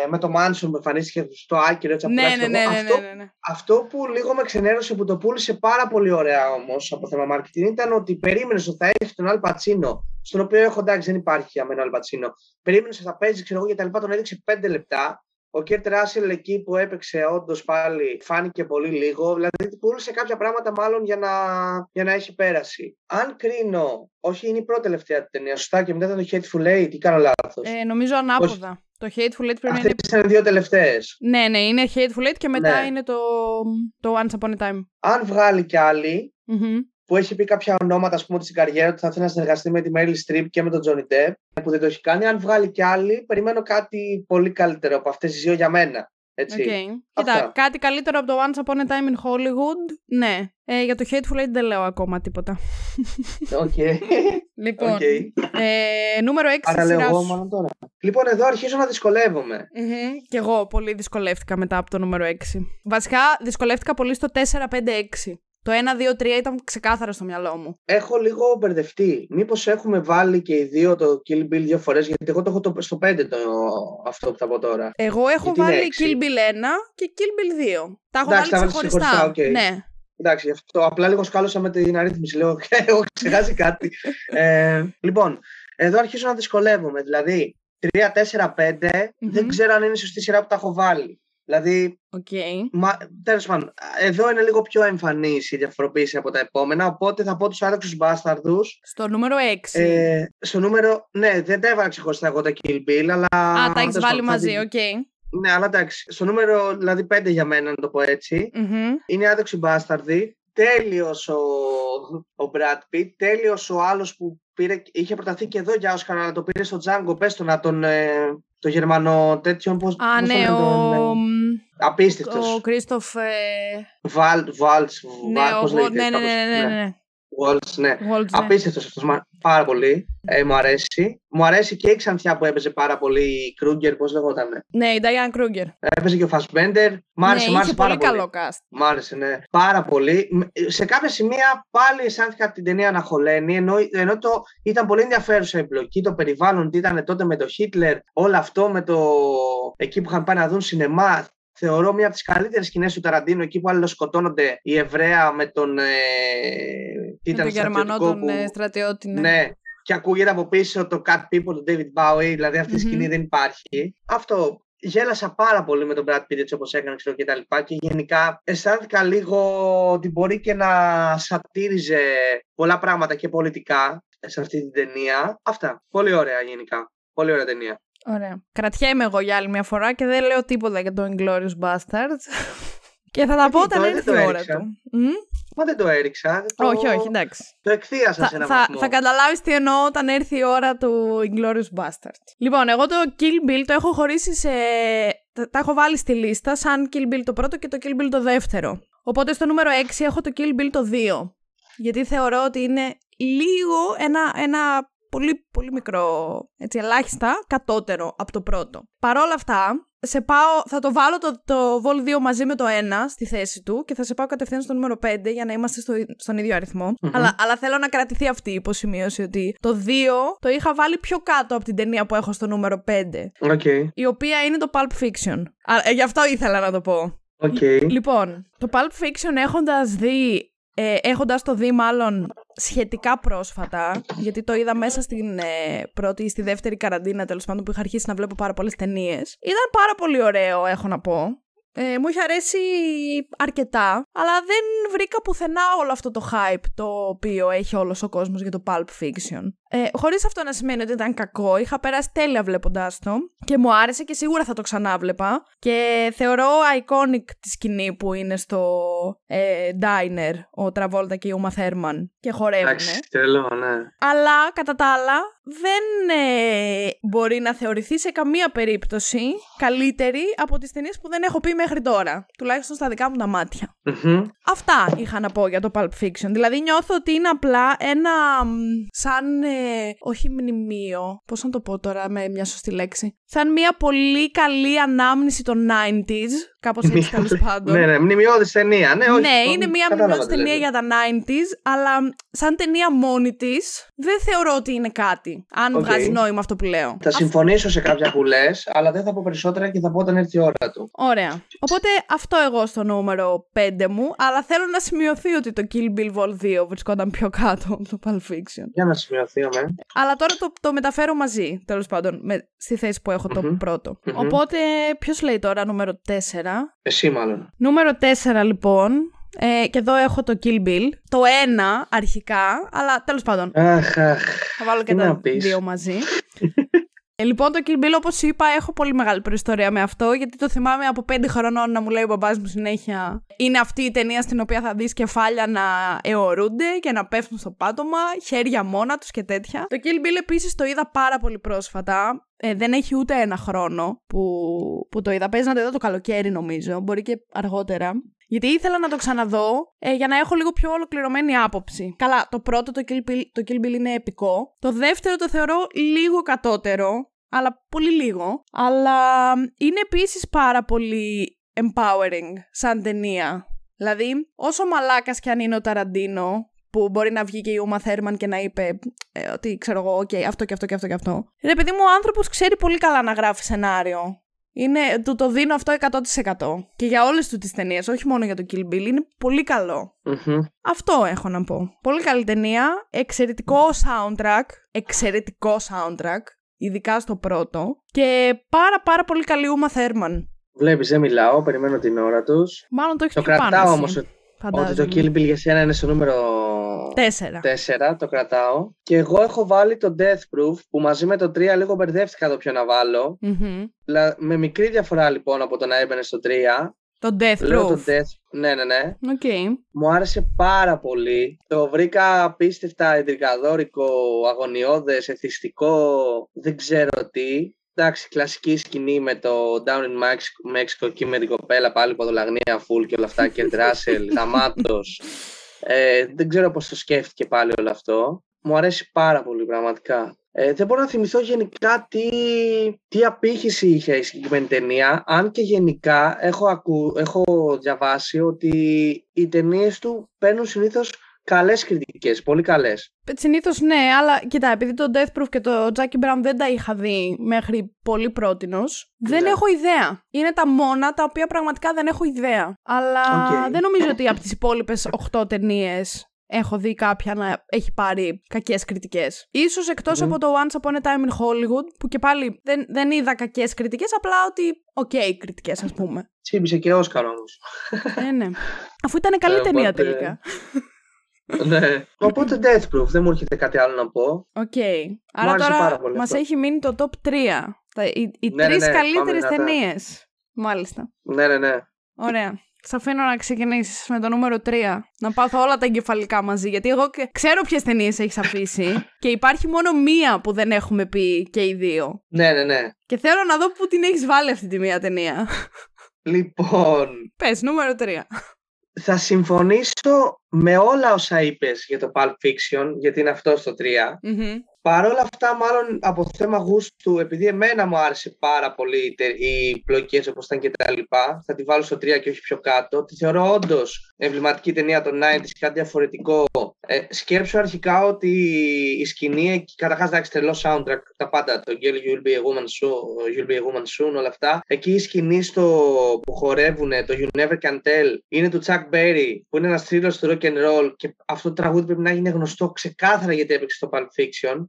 με το Manson που εμφανίστηκε στο άκυρο έτσι ναι, απλά, ναι, ξέρω ναι, εγώ. ναι, αυτό, ναι, ναι, ναι. αυτό που λίγο με ξενέρωσε που το πούλησε πάρα πολύ ωραία όμως από θέμα marketing ήταν ότι περίμενε ότι θα έχει τον Αλ Πατσίνο, στον οποίο έχω εντάξει δεν υπάρχει για μένα Αλ Πατσίνο. Περίμενε ότι θα παίζει, ξέρω εγώ, και τα λοιπά, τον έδειξε πέντε λεπτά. Ο Κέρτ Ράσελ εκεί που έπαιξε όντως πάλι φάνηκε πολύ λίγο. Δηλαδή πούλησε κάποια πράγματα μάλλον για να, για να έχει πέραση. Αν κρίνω, όχι είναι η πρώτη τελευταία του ταινία, σωστά και μετά ήταν το Hateful Eight, ή κάνω λάθος. Ε, νομίζω ανάποδα. Το Hateful Eight πρέπει να Αυτές είναι. ήταν οι δύο τελευταίες. Ναι, ναι, είναι Hateful Eight και μετά Ναι. είναι το, το Once Upon a Time. Αν βγάλει κι άλλη, Μμμ. που έχει πει κάποια ονόματα ας πούμε, στην καριέρα του, θα ήθελε να συνεργαστεί με τη Meryl Streep και με τον Johnny Depp, που δεν το έχει κάνει. Αν βγάλει κι άλλη, περιμένω κάτι πολύ καλύτερο από αυτές τις δύο για μένα. Έτσι. Οκ. Κοίτα, Αυτά. κάτι καλύτερο από το Once Upon a Time in Hollywood. Ναι. Ε, για το Hateful Eight δεν λέω ακόμα τίποτα. Οκ. Λοιπόν, Οκ. ε, νούμερο 6 Άρα στη λέω σειράς εγώ σου. μόνο τώρα. Λοιπόν, εδώ αρχίζω να δυσκολεύομαι. Μμμ. Κι εγώ πολύ δυσκολεύτηκα μετά από το νούμερο 6. Βασικά δυσκολεύτηκα πολύ στο 4-5-6. Το 1-2-3 ήταν ξεκάθαρα στο μυαλό μου. Έχω λίγο μπερδευτεί. Μήπως έχουμε βάλει και οι δύο το Kill Bill δύο φορές, γιατί εγώ το έχω το, στο 5 το, αυτό που θα πω τώρα. Εγώ έχω Γιατί είναι βάλει έξι. Kill Bill 1 και Kill Bill 2. Τα έχω Εντάξει, τα βάλεις βάλεις ξεχωριστά. ξεχωριστά, οκ. Ναι. Εντάξει, γι' αυτό απλά λίγο σκάλωσα με την αρίθμηση. Λέω, έχω ξεχάσει κάτι. ε, λοιπόν, εδώ αρχίζω να δυσκολεύομαι. Δηλαδή, 3-4-5, δεν ξέρω αν είναι η σωστή σειρά που τα έχω βάλει. Δηλαδή, Οκ. μα, τέλος πάντων, εδώ είναι λίγο πιο εμφανής η διαφοροποίηση από τα επόμενα, οπότε θα πω τους άδοξους μπάσταρδους. Στο νούμερο 6. Ε, στο νούμερο, ναι, δεν τα έβαλα ξεχωριστά εγώ τα Kill Bill, αλλά... Α, τα έχεις τέλος βάλει πάντων, θα μαζί, δει- οκ. Ναι, αλλά εντάξει, στο νούμερο, δηλαδή 5 για μένα, να το πω έτσι, Μμμ. είναι άδοξοι μπάσταρδοι. Τέλειος ο, ο Brad Pitt, τέλειος ο άλλος που πήρε, είχε προταθεί και εδώ για Όσκαρ, αλλά το πήρε στο Django, πες το να τον, ε, το Γερμανό τέτοιον, πώς, Α, πώς το ναι, λένε τον, ε, ο. απίστευτος. Ο Κρίστοφ. ε, Βαλ, Βάλτς, Ναι, Βαλ, ο πώς Γο- λέγεται, ναι, ναι, κάπως, ναι, ναι, ναι. Waltz, ναι. Waltz, ναι. Απίστευτος αυτός, μα- πάρα πολύ. Ε, μου αρέσει. Μου αρέσει και η ξανθιά που έπαιζε πάρα πολύ, η Κρούγκερ, πώς λεγότανε. Ναι, η Diane Kruger. Έπαιζε και ο Φασμπέντερ. Μ' άρεσε, ναι, μ' άρεσε είχε πάρα πολύ πολύ. καλό cast. Μ' άρεσε, ναι. Πάρα πολύ. Μ- Σε κάποια σημεία πάλι αισθάνθηκα την ταινία να χωλαίνει, ενώ, ενώ το ήταν πολύ ενδιαφέρουσα η εμπλοκή, το περιβάλλον τι ήταν τότε με το Χίτλερ, όλο αυτό με το. εκεί που είχαν πάει να δουν σινεμά. Θεωρώ μία από τις καλύτερες σκηνές του Ταραντίνο, εκεί που αλληλοσκοτώνονται η Εβραία με τον. Ε, τι Με ήταν τον Γερμανό στρατιωτικό τον που- ε, στρατιώτη. Ναι. ναι. Και ακούγεται από πίσω το Cat People του David Bowie, δηλαδή αυτή η σκηνή Μμμ. δεν υπάρχει. Αυτό. Γέλασα πάρα πολύ με τον Brad Pitt έτσι όπως έκανε ξέρω, και τα λοιπά και γενικά αισθάνθηκα λίγο ότι μπορεί και να σατήριζε πολλά πράγματα και πολιτικά σε αυτή την ταινία. Αυτά. Πολύ ωραία γενικά. Πολύ ωραία ταινία. Ωραία. Κρατιέμαι εγώ για άλλη μια φορά και δεν λέω τίποτα για το Inglourious Bastards. και θα τα Γιατί, πω όταν τώρα δεν έρθει το η ώρα έριξα. του. Μμ; Μα δεν το έριξα. δεν Το... Όχι, όχι, εντάξει. Το εκθίασα Θα, σε ένα θα, βαθμό. θα καταλάβεις τι εννοώ όταν έρθει η ώρα του Inglourious Bastard. Λοιπόν, εγώ το Kill Bill το έχω χωρίσει σε... Τα, τα έχω βάλει στη λίστα σαν Kill Bill το πρώτο και το Kill Bill το δεύτερο. Οπότε στο νούμερο 6 έχω το Kill Bill το 2. Γιατί θεωρώ ότι είναι λίγο ένα, ένα πολύ πολύ μικρό, έτσι ελάχιστα, κατώτερο από το πρώτο. Παρ' όλα αυτά, σε πάω, θα το βάλω το, το Vol 2 μαζί με το 1 στη θέση του και θα σε πάω κατευθείαν στο νούμερο 5 για να είμαστε στο, στον ίδιο αριθμό. Μμμ. Αλλά, αλλά θέλω να κρατηθεί αυτή η υποσημείωση ότι το 2 το είχα βάλει πιο κάτω από την ταινία που έχω στο νούμερο 5, Οκ. η οποία είναι το Pulp Fiction. Α, ε, γι' αυτό ήθελα να το πω. Οκ. Λοιπόν, το Pulp Fiction έχοντας δει, ε, έχοντας το δει μάλλον σχετικά πρόσφατα, γιατί το είδα μέσα στην ε, πρώτη ή στη δεύτερη καραντίνα τέλος πάντων που είχα αρχίσει να βλέπω πάρα πολλές ταινίες. Ήταν πάρα πολύ ωραίο, έχω να πω. Ε, μου είχε αρέσει αρκετά, αλλά δεν βρήκα πουθενά όλο αυτό το hype το οποίο έχει όλος ο κόσμος για το Pulp Fiction. Ε, χωρίς αυτό να σημαίνει ότι ήταν κακό, είχα περάσει τέλεια βλέποντάς το και μου άρεσε και σίγουρα θα το ξανάβλεπα και θεωρώ iconic τη σκηνή που είναι στο ε, diner ο Τραβόλτα και η Uma Thurman και χορεύουν. Εντάξει, τρελό, ναι. Αλλά κατά τα άλλα δεν ε, μπορεί να θεωρηθεί σε καμία περίπτωση καλύτερη από τις ταινίες που δεν έχω πει μέχρι τώρα. Τουλάχιστον στα δικά μου τα ματια Μμμ. Αυτά είχα να πω για το Pulp Fiction. Δηλαδή νιώθω ότι είναι απλά ένα μ, σαν, ε, όχι μνημείο, πώς να το πω τώρα με μια σωστή λέξη, σαν μια πολύ καλή ανάμνηση των 90s, κάπως έτσι τέλος πάντων. Ναι, ναι, μνημειώδης ταινία. Ναι, όχι, Ναι, το- είναι μια κατάλαβα μνημειώδης τι ταινία λέτε. για τα 90s, αλλά σαν ταινία μόνη της δεν θεωρώ ότι είναι κάτι. Αν Οκ. βγάζει νόημα αυτό που λέω. Θα συμφωνήσω σε κάποια που λες, αλλά δεν θα πω περισσότερα και θα πω όταν έρθει η ώρα του. Ωραία. Οπότε αυτό εγώ στο νούμερο 5 μου, αλλά θέλω να σημειωθεί ότι το Kill Bill Vol 2 βρισκόταν πιο κάτω από το Pulp Fiction. Για να σημειωθεί, με. Αλλά τώρα το, το μεταφέρω μαζί, τέλος πάντων, με, στη θέση που έχω το Μμμ. πρώτο. Μμμ. Οπότε, ποιος λέει τώρα νούμερο 4. Εσύ, μάλλον. Νούμερο 4 λοιπόν. Ε, και εδώ έχω το Kill Bill. Το 1 αρχικά, αλλά τέλος πάντων Αχ, αχ. θα βάλω και Τι τα να πεις. δύο μαζί. Ε, λοιπόν, το Kill Bill, όπως είπα, έχω πολύ μεγάλη προϊστορία με αυτό, γιατί το θυμάμαι από πέντε χρονών να μου λέει ο μπαμπάς μου συνέχεια. Είναι αυτή η ταινία στην οποία θα δεις κεφάλια να αιωρούνται και να πέφτουν στο πάτωμα, χέρια μόνα τους και τέτοια. Το Kill Bill επίσης το είδα πάρα πολύ πρόσφατα. Ε, δεν έχει ούτε ένα χρόνο που, που το είδα. Παίζει να το είδα το καλοκαίρι, νομίζω. Μπορεί και αργότερα. Γιατί ήθελα να το ξαναδώ ε, για να έχω λίγο πιο ολοκληρωμένη άποψη. Καλά, το πρώτο, το Kill, Bill, το Kill Bill είναι επικό. Το δεύτερο το θεωρώ λίγο κατώτερο, αλλά πολύ λίγο. Αλλά είναι επίσης πάρα πολύ empowering σαν ταινία. Δηλαδή, όσο μαλάκας κι αν είναι ο Ταραντίνο, που μπορεί να βγει και η Ούμα Θέρμαν και να είπε ε, ότι ξέρω εγώ, οκ, αυτό και αυτό και αυτό και αυτό. Ρε παιδί μου, ο άνθρωπος ξέρει πολύ καλά να γράφει σενάριο. Είναι, του το δίνω αυτό 100%. Και για όλες του τις ταινίες, όχι μόνο για το Kill Bill, είναι πολύ καλό. Μμμ. Αυτό έχω να πω. Πολύ καλή ταινία, εξαιρετικό soundtrack, εξαιρετικό soundtrack, ειδικά στο πρώτο, και πάρα πάρα πολύ καλή Uma Thurman. Βλέπεις, δεν μιλάω, περιμένω την ώρα τους. Μάλλον το έχεις Το πιο πάνω κρατάω εσύ, όμως ότι φαντάζομαι. το Kill Bill για σένα είναι στο νούμερο Τέσσερα. 4, το κρατάω. Και εγώ έχω βάλει το Death Proof που μαζί με το 3 λίγο μπερδεύτηκα το ποιο να βάλω. Μμμ. Δηλα- Με μικρή διαφορά λοιπόν από το να έμπαινε στο 3. Το Death Λέω Proof. το Death. Ναι, ναι, ναι. Οκ. Μου άρεσε πάρα πολύ. Το βρήκα απίστευτα ιντριγκαδόρικο, αγωνιώδες, εθιστικό, δεν ξέρω τι. Εντάξει, κλασική σκηνή με το Down in Mex- Mexico εκεί με την κοπέλα πάλι ποδολαγνία full και όλα αυτά και Ράσελ, γαμάτος. Ε, δεν ξέρω πώς το σκέφτηκε πάλι όλο αυτό. Μου αρέσει πάρα πολύ πραγματικά. Ε, δεν μπορώ να θυμηθώ γενικά τι, τι απήχηση είχε η συγκεκριμένη ταινία. Αν και γενικά έχω, ακου, έχω διαβάσει ότι οι ταινίες του παίρνουν συνήθως καλές κριτικές, πολύ καλές. Συνήθως ναι, αλλά κοιτά, επειδή το Death Proof και το Jackie Brown δεν τα είχα δει μέχρι πολύ πρότινος, δεν Ναι. έχω ιδέα. Είναι τα μόνα τα οποία πραγματικά δεν έχω ιδέα. Αλλά Οκ. δεν νομίζω ότι από τις υπόλοιπες 8 ταινίες έχω δει κάποια να έχει πάρει κακές κριτικές. Ίσως εκτός Μμμ. από το Once Upon a Time in Hollywood, που και πάλι δεν, δεν είδα κακές κριτικές, απλά ότι οκ κριτικές ας πούμε. Τσίμπησε και Όσκαρ όμως. ε, ναι. Αφού ήταν καλή Ε, ταινία οπότε- τελικά. Ναι. Οπότε Death Proof, δεν μου έρχεται κάτι άλλο να πω. Οκ. Άρα άρεσε πάρα τώρα πολύ μας αυτό. έχει μείνει το top 3. Τα, οι οι Ναι, ναι, τρεις ναι, καλύτερες πάμε δυνατά. ταινίες. Μάλιστα. Ναι, ναι, ναι. Ωραία. Σ' αφήνω να ξεκινήσεις με το νούμερο 3. Να πάθω όλα τα εγκεφαλικά μαζί. Γιατί εγώ και- ξέρω ποιες ταινίες έχεις αφήσει. και υπάρχει μόνο μία που δεν έχουμε πει και οι δύο. Ναι, ναι, ναι. Και θέλω να δω πού την έχεις βάλει αυτή τη μία ταινία. Λοιπόν, Πες, νούμερο 3. Θα συμφωνήσω με όλα όσα είπες για το Pulp Fiction, γιατί είναι αυτό στο 3. Παρ' όλα αυτά, μάλλον από θέμα γούστου, επειδή εμένα μου άρεσε πάρα πολύ η τε- οι πλοκές όπως ήταν και τα λοιπά, θα τη βάλω στο 3 και όχι πιο κάτω. Τη θεωρώ όντως εμβληματική ταινία των 90s, κάτι διαφορετικό. Ε, σκέψω αρχικά ότι η σκηνή, εκεί- καταρχάς εντάξει τρελό soundtrack, τα πάντα, το Girl You'll Be a Woman Soon, You'll Be a Woman Soon, όλα αυτά. Εκεί η σκηνή στο, που χορεύουν, το You Never Can Tell, είναι του Chuck Berry, που είναι ένας θρύλος του rock and roll και αυτό το τραγούδι πρέπει να γίνει γνωστό ξεκάθαρα γιατί έπαιξε στο Pulp Fiction.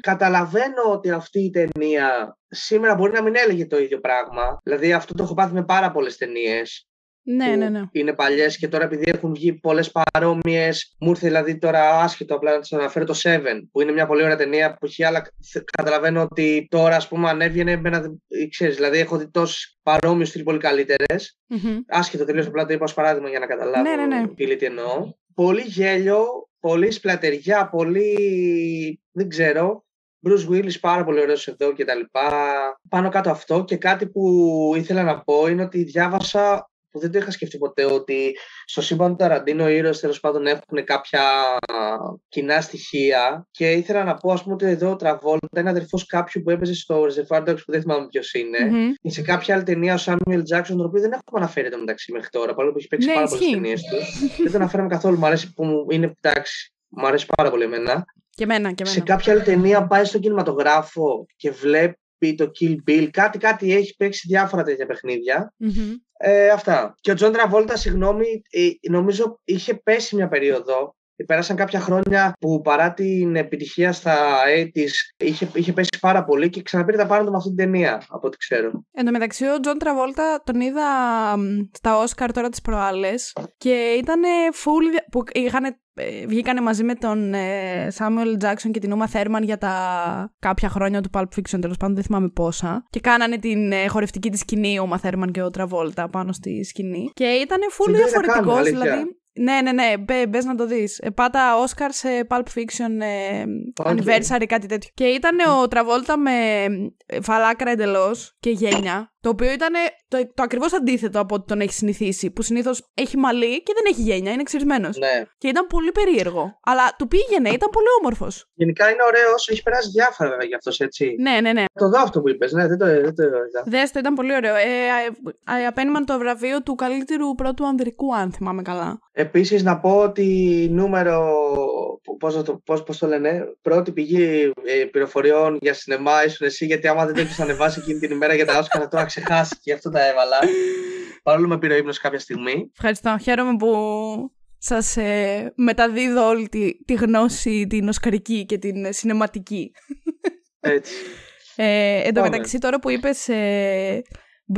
Καταλαβαίνω ότι αυτή η ταινία σήμερα μπορεί να μην έλεγε το ίδιο πράγμα. Δηλαδή αυτό το έχω πάθει με πάρα πολλές ταινίες. Ναι, ναι, ναι. Είναι παλιές και τώρα επειδή έχουν βγει πολλές παρόμοιες. Μου ήρθε δηλαδή τώρα άσχετο απλά να σα αναφέρω το Seven, που είναι μια πολύ ωραία ταινία που έχει άλλα. Καταλαβαίνω ότι τώρα ας πούμε ανέβαινε με ένα. Ξέρεις, δηλαδή έχω δει τόσες παρόμοιου στυλ πολύ καλύτερες. Mm-hmm. Άσχετο τελείως απλά το είπα ως παράδειγμα για να καταλάβω ναι, ναι, ναι. τι εννοώ. Πολύ γέλιο, πολύ σπλατεριά, πολύ. δεν ξέρω. Bruce Willis πάρα πολύ ωραίος εδώ και τα λοιπά. Πάνω κάτω αυτό και κάτι που ήθελα να πω είναι ότι διάβασα που δεν το είχα σκεφτεί ποτέ ότι στο σύμπαν του Ταραντίνο οι ήρωες τέλος πάντων έχουν κάποια κοινά στοιχεία. Και ήθελα να πω ας πούμε ότι εδώ ο Τραβόλτα είναι αδερφός κάποιου που έπαιζε στο Reservoir Dogs που δεν θυμάμαι ποιος είναι mm-hmm. σε κάποια άλλη ταινία ο Samuel Jackson τον οποίο δεν έχουμε αναφέρει το μεταξύ μέχρι τώρα παρόλο που έχει παίξει ναι, πάρα πολλές ταινίες του. Δεν τον αναφέραμε καθόλου μου αρέσει που είναι εντάξει μου αρέσει πάρα πολύ εμένα. Και εμένα, και εμένα. Σε κάποια άλλη ταινία πάει στον κινηματογράφο και βλέπει το Kill Bill, κάτι, κάτι έχει παίξει διάφορα τέτοια Ε, αυτά. Και ο Τζον Τραβόλτα, συγγνώμη, ε, νομίζω είχε πέσει μια περίοδο. Πέρασαν κάποια χρόνια που παρά την επιτυχία στα 80's είχε, είχε πέσει πάρα πολύ και ξαναπήρε τα πάνω του με αυτή την ταινία, από ό,τι ξέρω. Εν τω μεταξύ, ο Τζον Τραβόλτα τον είδα στα Όσκαρ τώρα τις προάλλες και ήταν full. που είχαν ε, βγήκανε μαζί με τον Σάμουελ Τζάξον και την Ούμα Θέρμαν για τα κάποια χρόνια του Pulp Fiction, τέλος πάντων δεν θυμάμαι πόσα. Και κάνανε την ε, χορευτική της σκηνή ο Ούμα Θέρμαν και ο Τραβόλτα πάνω στη σκηνή. Και ήταν full διαφορετικός, δηλαδή. Ναι, ναι, ναι, μπε να το δεις. Ε, πάτα Oscar σε Pulp Fiction ε, anniversary, κάτι τέτοιο. Και ήταν ο Τραβόλτα με φαλάκρα εντελώς και γένια. Το οποίο ήταν το, το ακριβώς αντίθετο από ό,τι τον έχει συνηθίσει. Που συνήθως έχει μαλλί και δεν έχει γένια, είναι εξυρισμένο. Ναι. Και ήταν πολύ περίεργο. Αλλά του πήγαινε, ήταν πολύ όμορφος. Γενικά είναι ωραίο, έχεις περάσει διάφορα βέβαια γι' αυτός, έτσι. Ναι, ναι, ναι. Το δω αυτό που είπες, ναι, δεν το δεν το Δες το, ήταν πολύ ωραίο. Ε, ε, απένιμαν το βραβείο του καλύτερου πρώτου ανδρικού, αν θυμάμαι καλά. Επίσης να πω ότι νούμερο. Πώς το, πώς, πώς το λένε, πρώτη πηγή ε, πληροφοριών για σινεμά ήσουν εσύ, γιατί άμα δεν το έχεις ανεβάσει εκείνη την ημέρα για τα Όσκαρα, το ξεχάσει και αυτό τα έβαλα. Παρόλο με πήρε ύπνος κάποια στιγμή. Ευχαριστώ. Χαίρομαι που σας ε, μεταδίδω όλη τη, τη γνώση την οσκαρική και την ε, σινεματική. Έτσι. Ε, εν τω μεταξύ τώρα που είπες ε,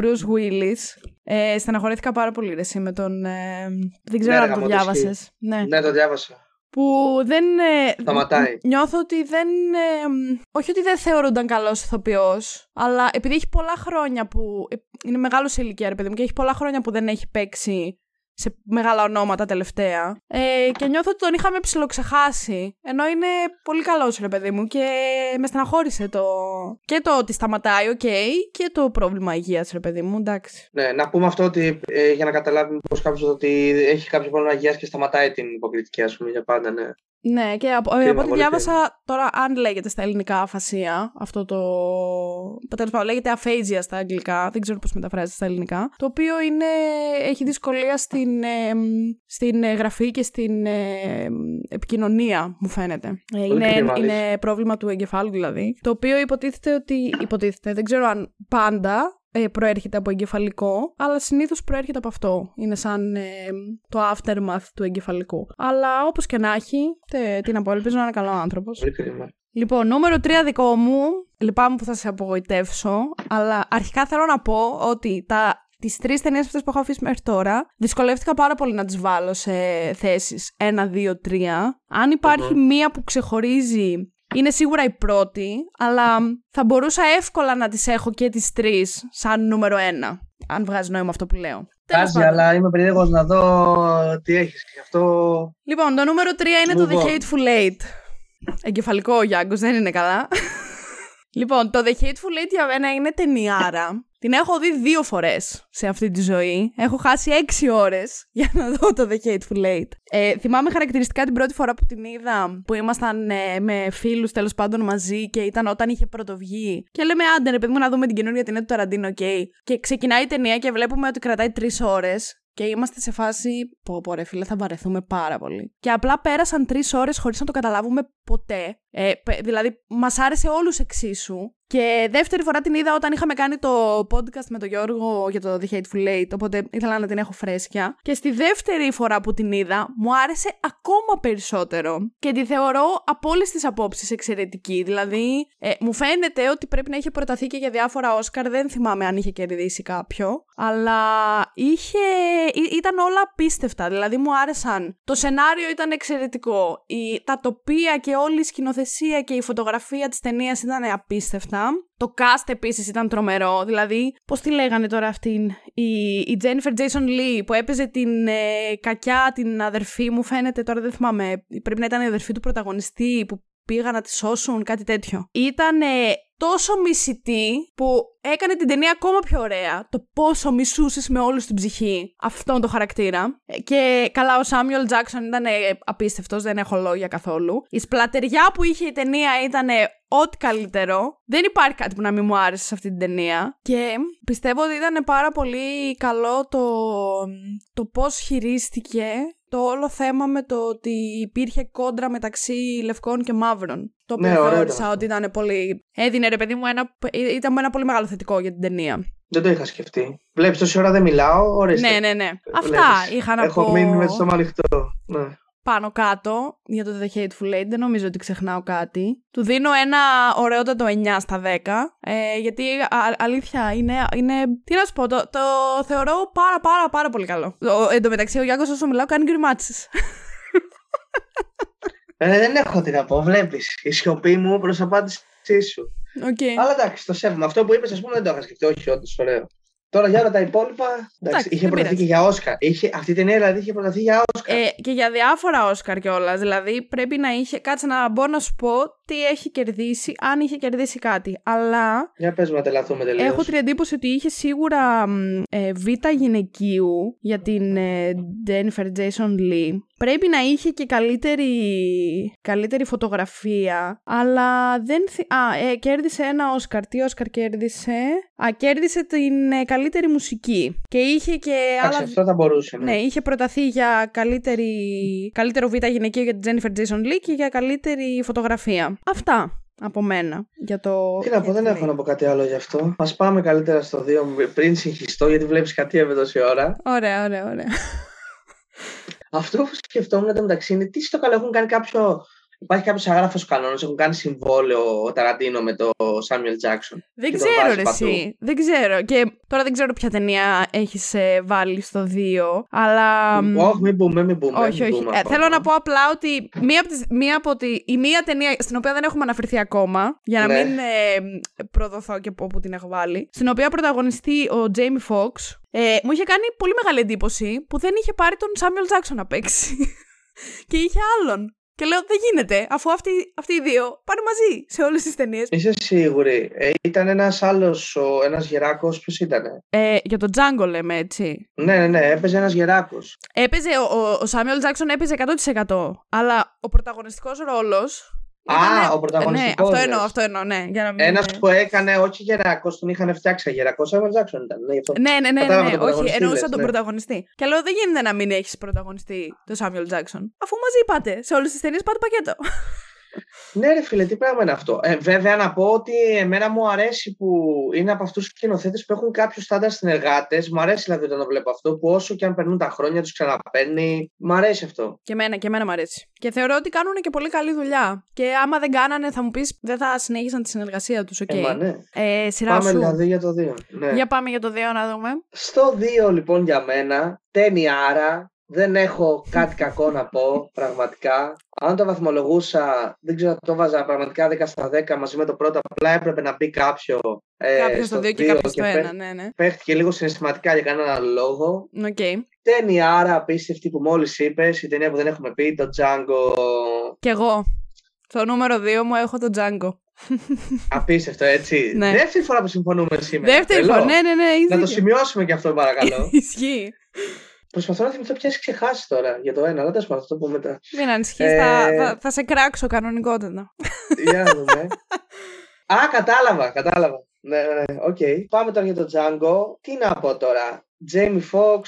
Bruce Willis, ε, στεναχωρήθηκα πάρα πολύ ρε, με τον... Ε, δεν ξέρω ναι, αν το διάβασες. Ναι. ναι, το διάβασα που δεν... Ε, Σταματάει. Νιώθω ότι δεν... Ε, όχι ότι δεν θεωρούνταν καλός ηθοποιός, αλλά επειδή έχει πολλά χρόνια που... Ε, είναι μεγάλος σε ηλικία, ρε παιδί μου, και έχει πολλά χρόνια που δεν έχει παίξει σε μεγάλα ονόματα τελευταία. Ε, και νιώθω ότι τον είχαμε ψιλοξεχάσει. Ενώ είναι πολύ καλός, ρε παιδί μου, και με στεναχώρησε το. Και το ότι σταματάει, οκ, okay, και το πρόβλημα υγείας, ρε παιδί μου, εντάξει. Ναι, να πούμε αυτό ότι ε, για να καταλάβει πω κάποιος ότι έχει κάποιο πρόβλημα υγείας και σταματάει την υποκριτική, ας πούμε, για πάντα, ναι. Ναι, και από, από ό,τι διάβασα τώρα, αν λέγεται στα ελληνικά αφασία, αυτό το. Τέλος πάντων, λέγεται αφέζια στα αγγλικά, δεν ξέρω πώς μεταφράζεται στα ελληνικά. Το οποίο είναι, έχει δυσκολία στην, ε, στην γραφή και στην ε, επικοινωνία, μου φαίνεται. Ε, είναι, είναι πρόβλημα του εγκεφάλου δηλαδή. Το οποίο υποτίθεται ότι. Υποτίθεται, δεν ξέρω αν πάντα ε, προέρχεται από εγκεφαλικό, αλλά συνήθως προέρχεται από αυτό. Είναι σαν ε, το aftermath του εγκεφαλικού. Αλλά όπως και να έχει, τε, τι να πω, ελπίζω να είναι καλό άνθρωπος. Λοιπόν, νούμερο 3 δικό μου, λυπάμαι που θα σε απογοητεύσω, αλλά αρχικά θέλω να πω ότι τα τις τρεις ταινίες αυτές που έχω αφήσει μέχρι τώρα, δυσκολεύτηκα πάρα πολύ να τις βάλω σε θέσεις 1, 2, 3. Αν υπαρχει μία που ξεχωρίζει είναι σίγουρα η πρώτη, αλλά θα μπορούσα εύκολα να τις έχω και τις τρεις σαν νούμερο ένα, αν βγάζει νόημα αυτό που λέω. Κάζει, αλλά είμαι περίεργος να δω τι έχεις και αυτό... Λοιπόν, το νούμερο τρία είναι το The Hateful Eight. Εγκεφαλικό ο Γιάνγκος, δεν είναι καλά. λοιπόν, το The Hateful Eight για μένα είναι ταινιάρα την έχω δει δύο φορές σε αυτή τη ζωή. Έχω χάσει έξι ώρες για να δω το The Hateful Eight. Ε, θυμάμαι χαρακτηριστικά την πρώτη φορά που την είδα, που ήμασταν ε, με φίλους τέλος πάντων μαζί και ήταν όταν είχε πρωτοβγεί. Και λέμε, άντε ρε παιδί μου, να δούμε την καινούργια ταινία του Ταραντίνο, ok. Και ξεκινάει η ταινία και βλέπουμε ότι κρατάει τρεις ώρες. Και είμαστε σε φάση. Πω, πω, ρε φίλε, θα βαρεθούμε πάρα πολύ. Και απλά πέρασαν τρεις ώρες χωρίς να το καταλάβουμε ποτέ. Ε, δηλαδή, μας άρεσε όλους εξίσου. Και δεύτερη φορά την είδα όταν είχαμε κάνει το podcast με τον Γιώργο για το The Hateful Eight, οπότε ήθελα να την έχω φρέσκια. Και στη δεύτερη φορά που την είδα, μου άρεσε ακόμα περισσότερο. Και τη θεωρώ από όλες τις απόψεις εξαιρετική. Δηλαδή, ε, μου φαίνεται ότι πρέπει να είχε προταθεί και για διάφορα Όσκαρ. Δεν θυμάμαι αν είχε κερδίσει κάποιο. Αλλά είχε, ήταν όλα απίστευτα. Δηλαδή, μου άρεσαν. Το σενάριο ήταν εξαιρετικό. Η, τα τοπία και όλη η σκηνοθεσία και η φωτογραφία της ταινίας ήταν απίστευτα. Το cast επίσης ήταν τρομερό. Δηλαδή, πώς τη λέγανε τώρα αυτήν, η, η Jennifer Jason Lee που έπαιζε την ε, κακιά, την αδερφή μου, φαίνεται τώρα δεν θυμάμαι. Πρέπει να ήταν η αδερφή του πρωταγωνιστή που πήγα να τη σώσουν, κάτι τέτοιο. Ήταν τόσο μισητή που έκανε την ταινία ακόμα πιο ωραία. Το πόσο μισούσες με όλους την ψυχή αυτόν τον χαρακτήρα. Ε, και καλά, ο Σάμιουελ Τζάξον ήταν απίστευτος, δεν έχω λόγια καθόλου. Η σπλατεριά που είχε η ταινία ήταν ό,τι καλύτερο. Δεν υπάρχει κάτι που να μην μου άρεσε σε αυτή την ταινία. Και πιστεύω ότι ήταν πάρα πολύ καλό το, το πώς χειρίστηκε το όλο θέμα με το ότι υπήρχε κόντρα μεταξύ λευκών και μαύρων. Το οποίο ναι, θεώρησα ότι ήταν πολύ. Έδινε ρε παιδί μου ένα. ήταν ένα πολύ μεγάλο θετικό για την ταινία. Δεν το είχα σκεφτεί. Βλέπεις τόση ώρα δεν μιλάω. Ορίστε. Ναι, ναι, ναι. Αυτά είχα να Έχω πω. Έχω μείνει με το στόμα ανοιχτό. Ναι πάνω κάτω για το The Hateful Eight. Δεν νομίζω ότι ξεχνάω κάτι. Του δίνω ένα ωραιότατο 9 στα 10. Ε, γιατί αλήθεια είναι, είναι. Τι να σου πω, το, το θεωρώ πάρα πάρα πάρα πολύ καλό. εν τω μεταξύ, ο Γιάνκος όσο μιλάω κάνει γκριμάτσες. Ε, δεν έχω τι να πω. Βλέπεις. Η σιωπή μου προς απάντησή σου. Okay. Αλλά εντάξει, το σέβομαι. Αυτό που είπες, ας πούμε, δεν το είχα σκεφτεί. Όχι, όντως ωραίο. Τώρα για όλα τα υπόλοιπα. Εντάξει, είχε προταθεί και για Όσκαρ. Είχε, αυτή η ταινία δηλαδή είχε προταθεί για Όσκαρ. Ε, και για διάφορα Όσκαρ κιόλας. Δηλαδή πρέπει να είχε. Κάτσε να μπορώ να σου πω τι έχει κερδίσει, αν είχε κερδίσει κάτι. Αλλά. Για πες να τελαθούμε τελείως. Έχω την εντύπωση ότι είχε σίγουρα ε, β' γυναικείου για την ε, Jennifer Jason Lee. Πρέπει να είχε και καλύτερη, καλύτερη φωτογραφία, αλλά δεν. Θυ... Α, ε, κέρδισε ένα Όσκαρ. Τι Όσκαρ κέρδισε; Α, κέρδισε την ε, καλύτερη μουσική. Και είχε και. άλλα... αυτό θα μπορούσε. Ναι. ναι, είχε προταθεί για καλύτερη... καλύτερο β' γυναικείο για την Jennifer Jason Lee και για καλύτερη φωτογραφία. Αυτά από μένα για το. Τι να πω, δεν έχω να πω κάτι άλλο γι' αυτό. Α πάμε καλύτερα στο 2 πριν συγχυστώ, γιατί βλέπεις κάτι με τόση ώρα. Ωραία, ωραία, ωραία. Αυτό που σκεφτόμουν μεταξύ είναι τι στο καλό έχουν κάνει κάποιο Υπάρχει κάποιος αγράφο κανόνας, έχουν κάνει συμβόλαιο ο Ταραντίνο με το Σάμιουελ Τζάξον. Δεν ξέρω, ρε, εσύ. Δεν ξέρω. Και τώρα δεν ξέρω ποια ταινία έχεις ε, βάλει στο 2, αλλά. Όχι, μην πούμε, μην πούμε. Όχι, όχι. Ε, θέλω να πω απλά ότι μία από, τις, μία από τη, η μία ταινία στην οποία δεν έχουμε αναφερθεί ακόμα, για να ναι. μην ε, προδοθώ και από όπου την έχω βάλει, στην οποία πρωταγωνιστεί ο Τζέιμι Φόξ, ε, μου είχε κάνει πολύ μεγάλη εντύπωση που δεν είχε πάρει τον Σάμιουελ Τζάξον να παίξει. και είχε άλλον. Και λέω δεν γίνεται, αφού αυτοί, αυτοί οι δύο πάνε μαζί σε όλες τις ταινίες. Είσαι σίγουρη; Ε, ήταν ένας άλλος, ένας γεράκος, ποιος ήταν. Ε, για τον Τζάγκο λέμε έτσι. Ναι, ναι, ναι, έπαιζε ένας γεράκος. Έπαιζε, ο, ο Σάμιουελ Τζάξον έπαιζε 100%. Αλλά ο πρωταγωνιστικός ρόλος Α, ο πρωταγωνιστικός. Ναι, αυτό εννοώ, αυτό εννοώ, ναι. Για να μην... Ένας που έκανε, όχι γερακό, τον είχαν φτιάξει γερακό, ο Τζάξον ήταν. Ναι, ναι, ναι, ναι, ναι, όχι, εννοούσα τον ναι. πρωταγωνιστή. Και λέω δεν γίνεται να μην έχεις πρωταγωνιστή το Σάμιουελ Τζάξον. Αφού μαζί πάτε σε όλες τις ταινίες, πάτε πακέτο. Ναι, ρε φίλε, τι πράγμα είναι αυτό. Ε, βέβαια, να πω ότι εμένα μου αρέσει που είναι από αυτούς τους σκηνοθέτες που έχουν κάποιο στάνταρ συνεργάτες. Μου αρέσει δηλαδή όταν το βλέπω αυτό, που όσο και αν περνούν τα χρόνια τους ξαναπαίρνει. Μου αρέσει αυτό. Και εμένα, και εμένα μου αρέσει. Και θεωρώ ότι κάνουν και πολύ καλή δουλειά. Και άμα δεν κάνανε, θα μου πεις, δεν θα συνέχισαν τη συνεργασία τους. Okay. Ε, ναι. ε, σειρά πάμε σου. δηλαδή για το 2. Ναι. Για πάμε για το 2 να δούμε. Στο 2 λοιπόν για μένα, άρα δεν έχω κάτι κακό να πω, πραγματικά. Αν το βαθμολογούσα, δεν ξέρω, το βάζα πραγματικά 10 στα 10 μαζί με το πρώτο. Απλά έπρεπε να μπει κάποιο. Ε, κάποιος στο 2 και κάποιος στο 1, ναι, ναι. Παίχτηκε λίγο συναισθηματικά για κανένα λόγο. Okay. Ταινία άρα απίστευτη που μόλις είπες, η ταινία που δεν έχουμε πει, το Django. Κι εγώ. Στο νούμερο 2 μου έχω το Django. Απίστευτο, έτσι. ναι. Δεύτερη φορά που συμφωνούμε σήμερα. Δεύτερη φορά, ναι, ναι, ναι. Να το σημειώσουμε και αυτό, παρακαλώ. Ισχύει. Προσπαθώ να θυμηθώ ποια έχει ξεχάσει τώρα για το ένα, αλλά δεν θα το πω μετά. Μην ανησυχείς, ε... θα, θα, θα, σε κράξω κανονικότατα. Για να δούμε. Α, κατάλαβα, κατάλαβα. Ναι, ναι, ναι, οκ. Okay. Πάμε τώρα για το Django. Τι να πω τώρα. Jamie Foxx,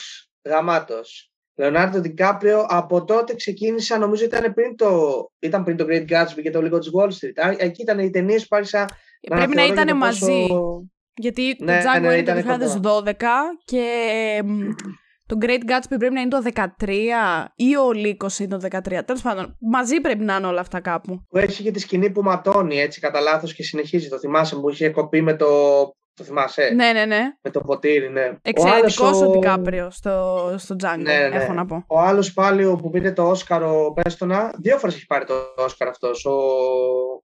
γαμάτος. Λεωνάρντο Δικάπριο, από τότε ξεκίνησα, νομίζω ήταν πριν το, ήταν πριν το Great Gatsby και το Λύκο της Wall Street. Εκεί ήταν οι ταινίες που άρχισα Πρέπει να ήταν μαζί. Γιατί Ναι, το Django ναι, είναι ήτανε το 2012 και μ, το Great Gatsby πρέπει να είναι το 13 ή ο Λύκος είναι το 13. Τέλος πάντων, μαζί πρέπει να είναι όλα αυτά κάπου. Που έχει και τη σκηνή που ματώνει έτσι κατά λάθος και συνεχίζει. Το θυμάσαι που είχε κοπεί με το. Το θυμάσαι; Ναι, ναι, ναι. Με το ποτήρι, ναι. Εξαιρετικός άλλος ο Ντικάπριο στο, στο Django, Ναι, ναι, ναι. έχω να πω. Ο άλλος πάλι ο που πήρε το Όσκαρο, Πέστονα, δύο φορές έχει πάρει το Όσκαρο αυτός. Ο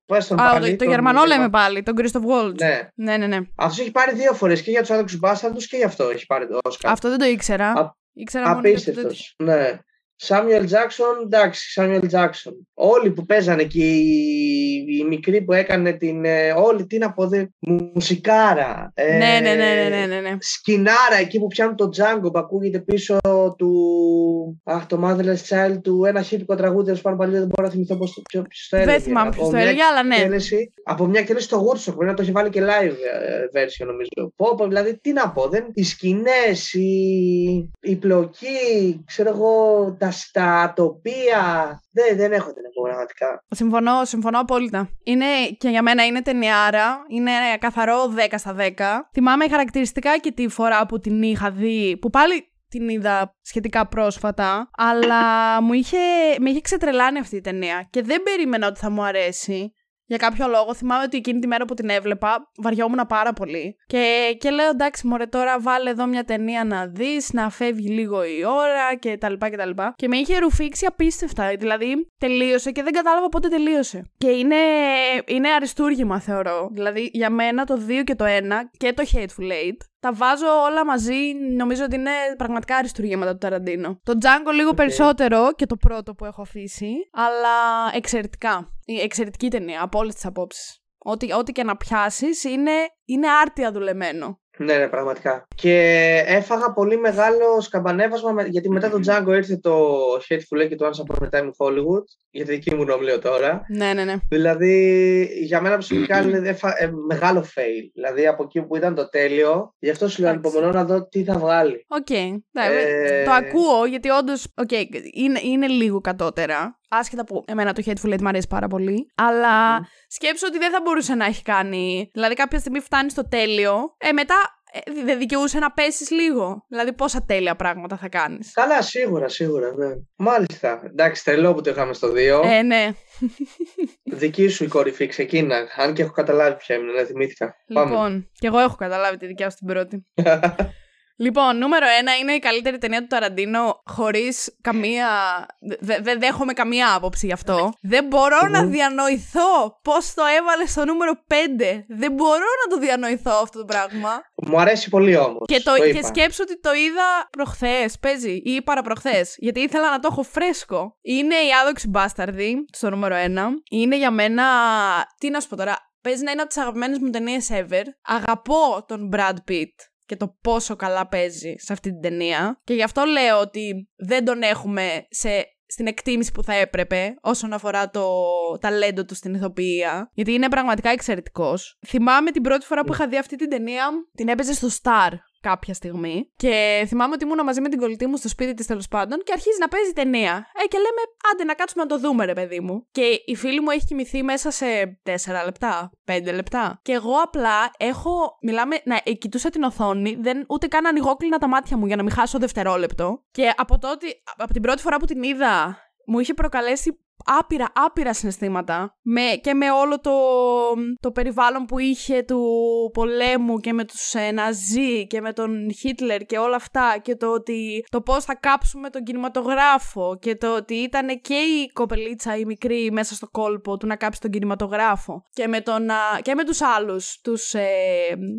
Πέστον Α, πάλι. το, το τον- Γερμανό λέμε πάλι, τον Christoph Waltz. Ναι. ναι, ναι. ναι. Αυτός έχει πάρει δύο φορές και για τους άδικου μπάσταρδου και για αυτό έχει πάρει το Όσκαρο. Αυτό δεν το ήξερα. Α- ήξερα μόνο για το Απίστευτος. τέτοιο. Ναι. Σάμιουελ Τζάξον, εντάξει, Σάμιουελ Τζάξον. Όλοι που παίζανε και η, η μικρή που έκανε την. ε, όλοι τι να πω, δε, μουσικάρα. ε, Ναι, ναι, ναι, ναι, ναι, ναι, ναι. Σκινάρα εκεί που πιάνουν το Django που ακούγεται πίσω του. Αχ, το Motherless Child του. Ένα χίπικο τραγούδι, τέλο πάντων παλιό, δεν μπορώ να θυμηθώ πώς το, ποιο, ποιος το έλεγε. Δεν θυμάμαι Από ποιος το μια έλεγε, αλλά ναι. εκτέλεση- από μια εκτέλεση στο Woodstock, πρέπει να το έχει βάλει και live ε, version νομίζω. Πω, πω, δηλαδή τι να πω, δεν, οι σκηνές, η, η πλοκή, ξέρω εγώ, τα, τα τοπία, δεν, δεν έχω την πω πραγματικά. Συμφωνώ, συμφωνώ απόλυτα. Είναι και για μένα είναι ταινιάρα. Είναι καθαρό 10 στα 10. Θυμάμαι χαρακτηριστικά και τη φορά που την είχα δει, που πάλι την είδα σχετικά πρόσφατα, αλλά μου είχε, με είχε ξετρελάνει αυτή η ταινία και δεν περίμενα ότι θα μου αρέσει. Για κάποιο λόγο θυμάμαι ότι εκείνη τη μέρα που την έβλεπα βαριόμουν πάρα πολύ. Και, και λέω εντάξει μωρέ τώρα βάλε εδώ μια ταινία να δεις, να φεύγει λίγο η ώρα και τα λοιπά και τα λοιπά. Και με είχε ρουφήξει απίστευτα. Δηλαδή τελείωσε και δεν κατάλαβα πότε τελείωσε. Και είναι, είναι αριστούργημα θεωρώ. Δηλαδή για μένα το 2 και το 1 και το Hateful Eight τα βάζω όλα μαζί. Νομίζω ότι είναι πραγματικά αριστούργήματα του Ταραντίνο. Το Django λίγο περισσότερο και το πρώτο που έχω αφήσει, αλλά εξαιρετικά. Η εξαιρετική ταινία από όλες τις απόψεις. Ό,τι, ό,τι και να πιάσεις είναι, είναι άρτια δουλεμένο. Ναι, ναι, πραγματικά. Και έφαγα πολύ μεγάλο σκαμπανέβασμα με- γιατί μετά το Django ήρθε το Hateful Eight και το Once Upon a Time in Hollywood. Για τη δική μου γνώμη λέω τώρα. Ναι, ναι, ναι. Δηλαδή, για μένα προσωπικά είναι έφα- ε, μεγάλο fail. Δηλαδή, από εκεί που ήταν το τέλειο, γι' αυτό σου λέω Εντάξει. ανυπομονώ να δω τι θα βγάλει. Οκ. Ναι, Ε, Το ακούω γιατί όντως. Οκ, είναι, είναι λίγο κατώτερα. Άσχετα που εμένα το Hateful Eight μου αρέσει πάρα πολύ. Αλλά Μμμ. σκέψου ότι δεν θα μπορούσε να έχει κάνει. Δηλαδή, κάποια στιγμή φτάνει στο τέλειο. Ε, μετά ε, δεν δικαιούσαι να πέσεις λίγο. Δηλαδή, πόσα τέλεια πράγματα θα κάνεις. Καλά, σίγουρα, σίγουρα. Ναι. Μάλιστα. Εντάξει, τρελό που το είχαμε στο 2. Ε, ναι. Δική σου η κορυφή ξεκίνα. Αν και έχω καταλάβει ποια είναι, ναι, θυμήθηκα. Πάμε. Λοιπόν, και εγώ έχω καταλάβει τη δικιά σου την πρώτη. Λοιπόν, νούμερο ένα είναι η καλύτερη ταινία του Ταραντίνο χωρίς καμία. Δεν δε δέχομαι καμία άποψη γι' αυτό. Δεν μπορώ να Μμμ. διανοηθώ πώς το έβαλε στο νούμερο 5. Δεν μπορώ να το διανοηθώ αυτό το πράγμα. Μου αρέσει πολύ όμως. Και, το, και σκέψω ότι το είδα προχθές, παίζει, ή παραπροχθέ. Γιατί ήθελα να το έχω φρέσκο. Είναι η άδοξη μπάσταρδη, στο νούμερο 1. Είναι για μένα. Τι να σου πω τώρα. Παίζει να είναι από τις αγαπημένες μου ταινίες ever. Αγαπώ τον Brad Pitt και το πόσο καλά παίζει σε αυτή την ταινία. Και γι' αυτό λέω ότι δεν τον έχουμε σε, στην εκτίμηση που θα έπρεπε όσον αφορά το ταλέντο του στην ηθοποιία. Γιατί είναι πραγματικά εξαιρετικός. Θυμάμαι την πρώτη φορά που είχα δει αυτή την ταινία, την έπαιζε στο Star κάποια στιγμή. Και θυμάμαι ότι ήμουν μαζί με την κολλητή μου στο σπίτι της τέλος πάντων και αρχίζει να παίζει ταινία. Ε, και λέμε, άντε να κάτσουμε να το δούμε, ρε παιδί μου. Και η φίλη μου έχει κοιμηθεί μέσα σε 4 λεπτά, 5 λεπτά. Και εγώ απλά έχω, μιλάμε, να ε, κοιτούσα την οθόνη, δεν, ούτε καν ανοιγόκλεινα τα μάτια μου για να μην χάσω δευτερόλεπτο. Και από τότε, από την πρώτη φορά που την είδα, μου είχε προκαλέσει άπειρα, άπειρα συναισθήματα με, και με όλο το, το περιβάλλον που είχε του πολέμου και με τους ε, Ναζί και με τον Χίτλερ και όλα αυτά και το ότι το πώς θα κάψουμε τον κινηματογράφο και το ότι ήταν και η κοπελίτσα η μικρή μέσα στο κόλπο του να κάψει τον κινηματογράφο και με, τον, α, και με τους άλλους τους, ε,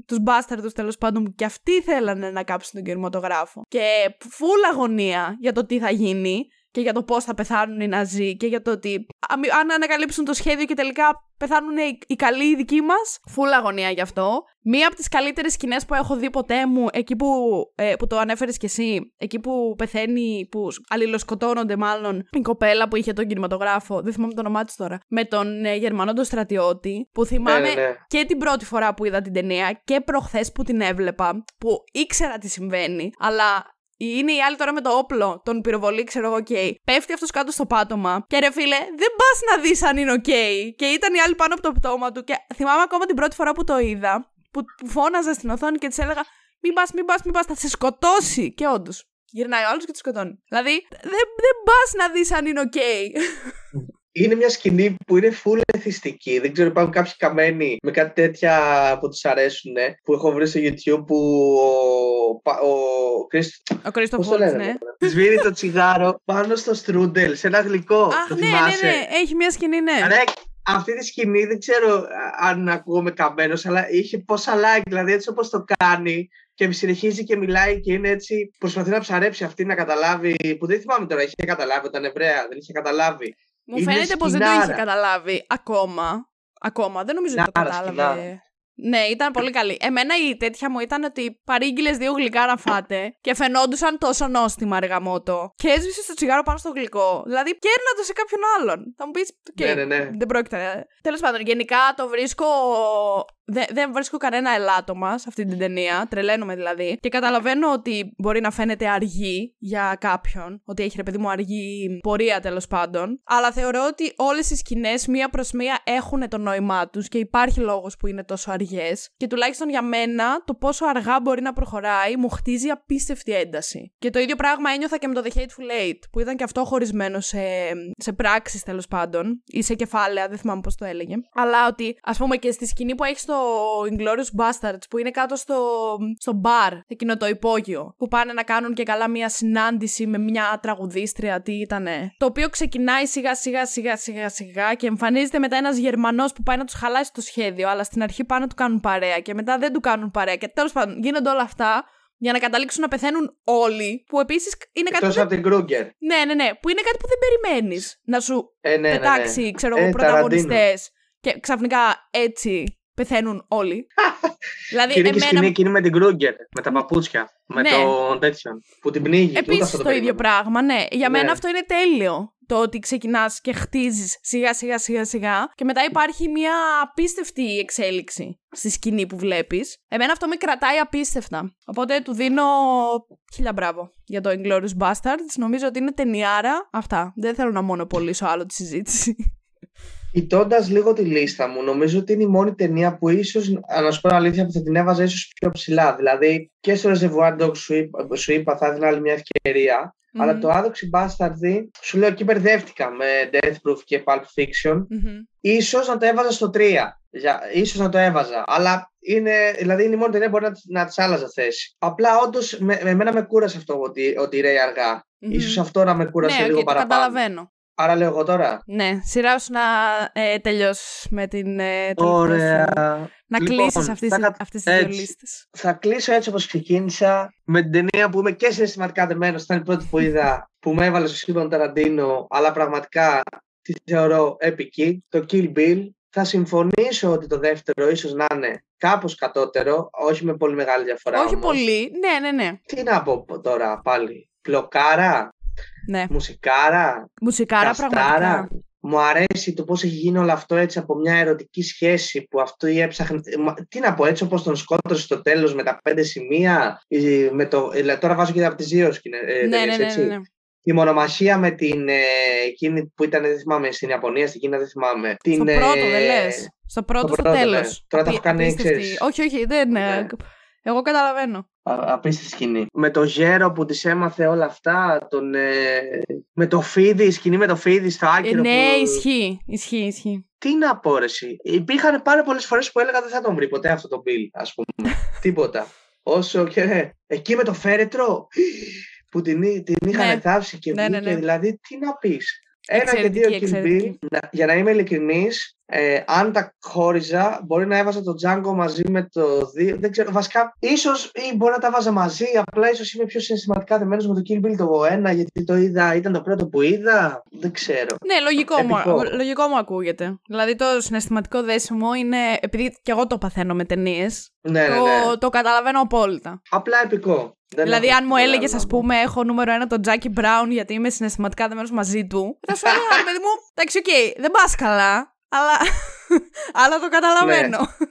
τους μπάσταρδους τέλος πάντων που και αυτοί θέλανε να κάψουν τον κινηματογράφο. Και φούλα αγωνία για το τι θα γίνει και για το πώς θα πεθάνουν οι Ναζί και για το ότι α- αν ανακαλύψουν το σχέδιο και τελικά πεθάνουν οι, οι καλοί οι δικοί μας. Φουλ αγωνία γι' αυτό. Μία από τις καλύτερες σκηνές που έχω δει ποτέ μου, εκεί που, ε, που το ανέφερες κι εσύ, εκεί που πεθαίνει, που αλληλοσκοτώνονται μάλλον η κοπέλα που είχε τον κινηματογράφο, δεν θυμάμαι το όνομά της τώρα, με τον ε, Γερμανό τον στρατιώτη, που θυμάμαι Ναι, ναι, ναι. και την πρώτη φορά που είδα την ταινία και προχθές που την έβλεπα, που ήξερα τι συμβαίνει, αλλά είναι η άλλη τώρα με το όπλο, τον πυροβολεί, ξέρω εγώ, οκ. Πέφτει αυτός κάτω στο πάτωμα. Και ρε φίλε, δεν πας να δεις αν είναι οκ. Και ήταν η άλλη πάνω από το πτώμα του. Και θυμάμαι ακόμα την πρώτη φορά που το είδα, που, που φώναζα στην οθόνη και της έλεγα Μην πας, μην πας, μην πας, θα σε σκοτώσει. Και όντως. Γυρνάει ο άλλος και τη σκοτώνει. Δηλαδή, δεν, δεν πας να δεις αν είναι οκ. είναι μια σκηνή που είναι full εθιστική. Δεν ξέρω, υπάρχουν κάποιοι καμένοι με κάτι τέτοια που τους αρέσουν. Που έχω βρει στο YouTube που ο, ο, Κριστόφ. Ο Κριστόφ Βαλτς, ναι. Σβήνει το τσιγάρο πάνω στο στρούντελ, σε ένα γλυκό. Αχ, ναι, ναι, ναι, έχει μια σκηνή, ναι. Άρα, αυτή τη σκηνή δεν ξέρω αν ακούγομαι καμένος, αλλά είχε πόσα like. Δηλαδή, έτσι όπως το κάνει, και συνεχίζει και μιλάει και είναι έτσι. Προσπαθεί να ψαρέψει αυτή να καταλάβει. Που δεν θυμάμαι τώρα, είχε καταλάβει όταν Εβραία, δεν είχε καταλάβει. Μου φαίνεται πως δεν το είχε καταλάβει ακόμα. Ακόμα. Δεν νομίζω ότι το κατάλαβε. Ναι, ήταν πολύ καλή. Εμένα η τέτοια μου ήταν ότι παρήγγειλες δύο γλυκά να φάτε και φαινόντουσαν τόσο νόστιμα αργαμότο. Και έσβησε το τσιγάρο πάνω στο γλυκό. Δηλαδή, κέρνα το σε κάποιον άλλον. Θα μου πεις. Okay, ναι, ναι, ναι. Δεν πρόκειται. Τέλος πάντων, γενικά το βρίσκω δεν, δεν βρίσκω κανένα ελάττωμα σε αυτή την ταινία. Τρελαίνομαι δηλαδή. Και καταλαβαίνω ότι μπορεί να φαίνεται αργή για κάποιον. Ότι έχει ρε παιδί μου αργή πορεία τέλος πάντων. Αλλά θεωρώ ότι όλες οι σκηνές μία προς μία έχουν το νόημά τους και υπάρχει λόγος που είναι τόσο αργές. Και τουλάχιστον για μένα το πόσο αργά μπορεί να προχωράει μου χτίζει απίστευτη ένταση. Και το ίδιο πράγμα ένιωθα και με το The Hateful Eight που ήταν και αυτό χωρισμένο σε, σε πράξεις τέλος πάντων ή σε κεφάλαια, δεν θυμάμαι πώς το έλεγε. Αλλά ότι ας πούμε και στη σκηνή που έχεις στο Inglourious Bastards που είναι κάτω στο, στο μπαρ, εκείνο το υπόγειο, που πάνε να κάνουν και καλά μια συνάντηση με μια τραγουδίστρια, τι ήτανε. Το οποίο ξεκινάει σιγά σιγά σιγά σιγά σιγά και εμφανίζεται μετά ένας Γερμανός που πάει να τους χαλάσει το σχέδιο, αλλά στην αρχή πάνε να του κάνουν παρέα και μετά δεν του κάνουν παρέα. Και τέλος πάντων γίνονται όλα αυτά για να καταλήξουν να πεθαίνουν όλοι, που επίσης είναι κάτι. Εκτός από την Κρούγκερ. Ναι, ναι, ναι. Που είναι κάτι που δεν περιμένεις να σου ε, ναι, ναι, ναι. πετάξει, ξέρω εγώ, ε, πρωταγωνιστές. Και ξαφνικά έτσι πεθαίνουν όλοι. δηλαδή, και είναι εμένα... και σκηνή εκείνη με την Κρούγκερ, με τα παπούτσια, με ναι. τον τέτοιον, που την πνίγει. Επίσης το, το ίδιο πράγμα, ναι. Για ναι. μένα αυτό είναι τέλειο. Το ότι ξεκινάς και χτίζεις σιγά σιγά σιγά σιγά και μετά υπάρχει μια απίστευτη εξέλιξη στη σκηνή που βλέπεις. Εμένα αυτό με κρατάει απίστευτα. Οπότε του δίνω χίλια μπράβο για το Inglourious Bastards. Νομίζω ότι είναι ταινιάρα. Αυτά. Δεν θέλω να μονοπολίσω άλλο τη συζήτηση. Κοιτώντας λίγο τη λίστα μου, νομίζω ότι είναι η μόνη ταινία που ίσως, να σου πω αλήθεια, που θα την έβαζα ίσως πιο ψηλά. Δηλαδή και στο Reservoir Dogs σου, σου είπα, θα έδινα άλλη μια ευκαιρία. Mm-hmm. Αλλά το Άδοξη Bastard, σου λέω εκεί μπερδεύτηκα με Death Proof και Pulp Fiction. Mm-hmm. Ίσως να το έβαζα στο 3. Ίσως να το έβαζα. Αλλά είναι, δηλαδή είναι η μόνη ταινία που μπορεί να, να της άλλαζα θέση. Απλά όντως με, με εμένα με κούρασε αυτό ότι, ότι ρέει αργά. Mm-hmm. Ίσως αυτό να με κούρασε ναι, λίγο okay, παραπάνω. Το καταλαβαίνω. Άρα λέω εγώ τώρα. Ναι, σειρά σου να ε, τελειώσεις με την. Ε, Ωραία. Να λοιπόν, κλείσεις αυτές θα... τις δύο λίστες. Θα κλείσω έτσι όπως ξεκίνησα. Με την ταινία που είμαι και συναισθηματικά δεμένο. Ήταν η πρώτη που είδα που με έβαλε στο σχήμα Ταραντίνο. Αλλά πραγματικά τη θεωρώ επική. Το Kill Bill. Θα συμφωνήσω ότι το δεύτερο ίσως να είναι κάπως κατώτερο, όχι με πολύ μεγάλη διαφορά. Όχι πολύ, ναι, ναι, ναι. Τι να πω τώρα πάλι. Πλοκάρα, ναι. Μουσικάρα. Μουσικάρα καστάρα. πραγματικά. Μου αρέσει το πώς έχει γίνει όλο αυτό έτσι από μια ερωτική σχέση που αυτό ή έψαχνε. Τι να πω, έτσι όπως τον σκότωσε στο τέλος με τα πέντε σημεία. Με το, τώρα βάζω και από τις δύο σκηνές. Ναι, ναι, ναι, ναι, ναι. Η μονομαχία με την ε, εκείνη που ήταν, δεν θυμάμαι, στην Ιαπωνία, στην Κίνα, δεν θυμάμαι. Την, στο πρώτο, ε, δεν λες. Στο πρώτο, στο, στο τέλος. Ναι. Τώρα τα έχω κάνει, Όχι, όχι, δεν... Ναι. Εγώ καταλαβαίνω. Απίστευτη σκηνή. Με το γέρο που της έμαθε όλα αυτά, τον, ε, με το φίδι, η σκηνή με το φίδι στο άκυρο. Ε, ναι, που... ισχύει, ισχύει, ισχύει. Τι να πω, ρε, Υπήρχαν πάρα πολλές φορές που έλεγα δεν θα τον βρει ποτέ αυτό το Bill, ας πούμε. Τίποτα. Όσο και. Εκεί με το φέρετρο που την, την είχαν ναι. θάψει και ναι, ναι, ναι. δηλαδή τι να πεις. Ένα και δύο Kill Bill, για να είμαι ειλικρινής, ε, αν τα χώριζα, μπορεί να έβαζα το Django μαζί με το 2. Δεν ξέρω, βασικά, ίσως ή μπορεί να τα βάζα μαζί. Απλά ίσως είμαι πιο συναισθηματικά δεμένος με το Kill Bill το 1, γιατί το είδα, ήταν το πρώτο που είδα. Δεν ξέρω. Ναι, λογικό, μου, λογικό μου ακούγεται. Δηλαδή το συναισθηματικό δέσιμο είναι. Επειδή και εγώ το παθαίνω με ταινίες. Ναι, το, ναι, ναι. το καταλαβαίνω απόλυτα. Απλά επικό. Δεν δηλαδή, αν μου έλεγες, ας πούμε, έχω νούμερο ένα τον Jackie Brown γιατί είμαι συναισθηματικά δεμένος μαζί του, θα σου έλεγα, παιδί μου, εντάξει, οκ, δεν πας καλά, αλλά, αλλά το καταλαβαίνω. Ναι.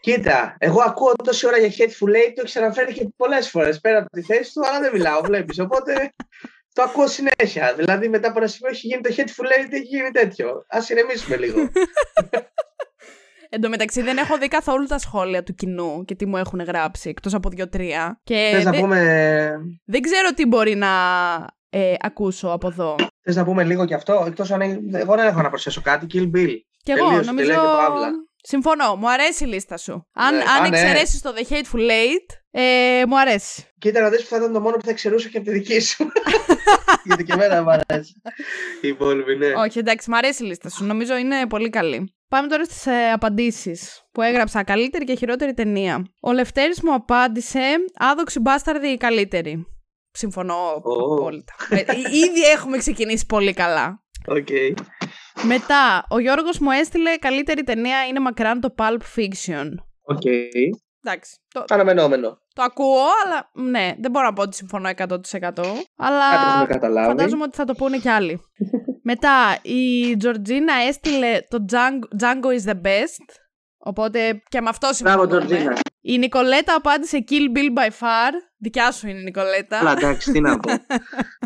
Κοίτα, εγώ ακούω τόση ώρα για Hateful Eight, το έχει αναφέρει και πολλές φορές πέρα από τη θέση του, αλλά δεν μιλάω, βλέπεις. Οπότε το ακούω συνέχεια. Δηλαδή μετά από ένα σημείο έχει γίνει το Hateful Eight, έχει γίνει τέτοιο. Α ηρεμήσουμε λίγο. Εν τω μεταξύ δεν έχω δει καθόλου τα σχόλια του κοινού και τι μου έχουν γράψει, εκτός από δύο-τρία. Και Θες να δεν, πούμε, δεν ξέρω τι μπορεί να ε, ακούσω από εδώ. θες να πούμε λίγο κι αυτό, εκτός αν έχει- εγώ δεν έχω να προσθέσω κάτι, Kill Bill. Και εγώ Τελείωσε, νομίζω... τελεία και παύλα. Συμφωνώ, μου αρέσει η λίστα σου. Αν, Ναι, αν α, ναι. εξαιρέσεις το The Hateful Eight, ε, μου αρέσει. Κοίτα να δεις που θα ήταν το μόνο που θα ξερούσα και από τη δική σου. Γιατί και εμένα μου αρέσει. Η υπόλοιπη, ναι. Όχι, εντάξει, μου αρέσει η λίστα σου. Νομίζω είναι πολύ καλή. Πάμε τώρα στις ε, απαντήσεις που έγραψα καλύτερη και χειρότερη ταινία. Ο Λευτέρης μου απάντησε «Άδοξη μπάσταρδη η καλύτερη». Συμφωνώ Ω. απόλυτα. Ε, ε, ήδη έχουμε ξεκινήσει πολύ καλά. Οκ. Μετά, ο Γιώργος μου έστειλε καλύτερη ταινία είναι μακράν το Pulp Fiction. Οκ. Εντάξει, το, Αναμενόμενο. το ακούω, αλλά ναι, δεν μπορώ να πω ότι συμφωνώ 100%. Αλλά Κάτι έχουμε καταλάβει. φαντάζομαι ότι θα το πούνε κι άλλοι. Μετά, η Τζορτζίνα έστειλε το Django, Django is the best. Οπότε και με αυτό Μπράβο, συμφωνούμε. Τζορτζίνα. Η Νικολέτα απάντησε Kill Bill by far. Δικιά σου είναι η Νικολέτα. Καλά, εντάξει, τι να πω.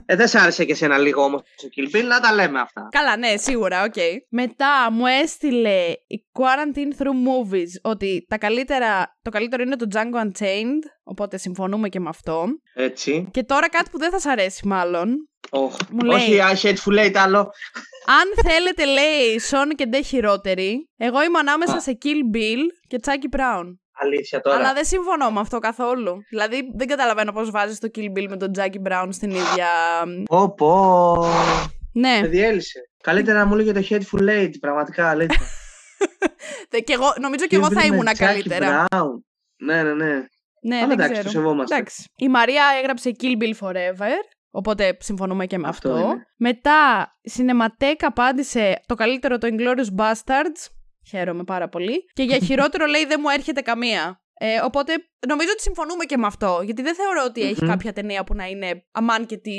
ε, δεν σ' άρεσε και εσένα λίγο όμως το Kill Bill, να τα λέμε αυτά. Καλά, ναι, σίγουρα, οκ. Μετά μου έστειλε η Quarantine Through Movies ότι τα καλύτερα, το καλύτερο είναι το Django Unchained, οπότε συμφωνούμε και με αυτό. Έτσι. Και τώρα κάτι που δεν θα σ' αρέσει μάλλον. Oh. Μου λέει- Όχι, I hateful eight άλλο. Αν θέλετε, λέει, Σον και ντε χειρότερη, εγώ είμαι ανάμεσα σε Kill Bill και Chucky Brown. Αλήθεια τώρα. Αλλά δεν συμφωνώ με αυτό καθόλου. Δηλαδή, δεν καταλαβαίνω πώς βάζεις το Kill Bill με τον Chucky Brown στην ίδια... Πω, πω. Ναι, Με διέλυσε. Καλύτερα να μου λέγε το hateful eight, πραγματικά αλήθεια. Τε- και εγώ, νομίζω και εγώ Kill θα Bill με ήμουν Jackie καλύτερα. Brown. Ναι, ναι, ναι. Ναι, Αλλά δεν εντάξει, ξέρω. το σεβόμαστε. Εντάξει. Η Μαρία έγραψε Kill Bill Forever. Οπότε συμφωνούμε και με αυτό. Αυτό είναι. Μετά, η Cinematheque απάντησε το καλύτερο το Inglourious Bastards. Χαίρομαι πάρα πολύ. Και για χειρότερο λέει δεν μου έρχεται καμία. Ε, οπότε νομίζω ότι συμφωνούμε και με αυτό. Γιατί δεν θεωρώ ότι έχει Μμμ. κάποια ταινία που να είναι αμάν και τη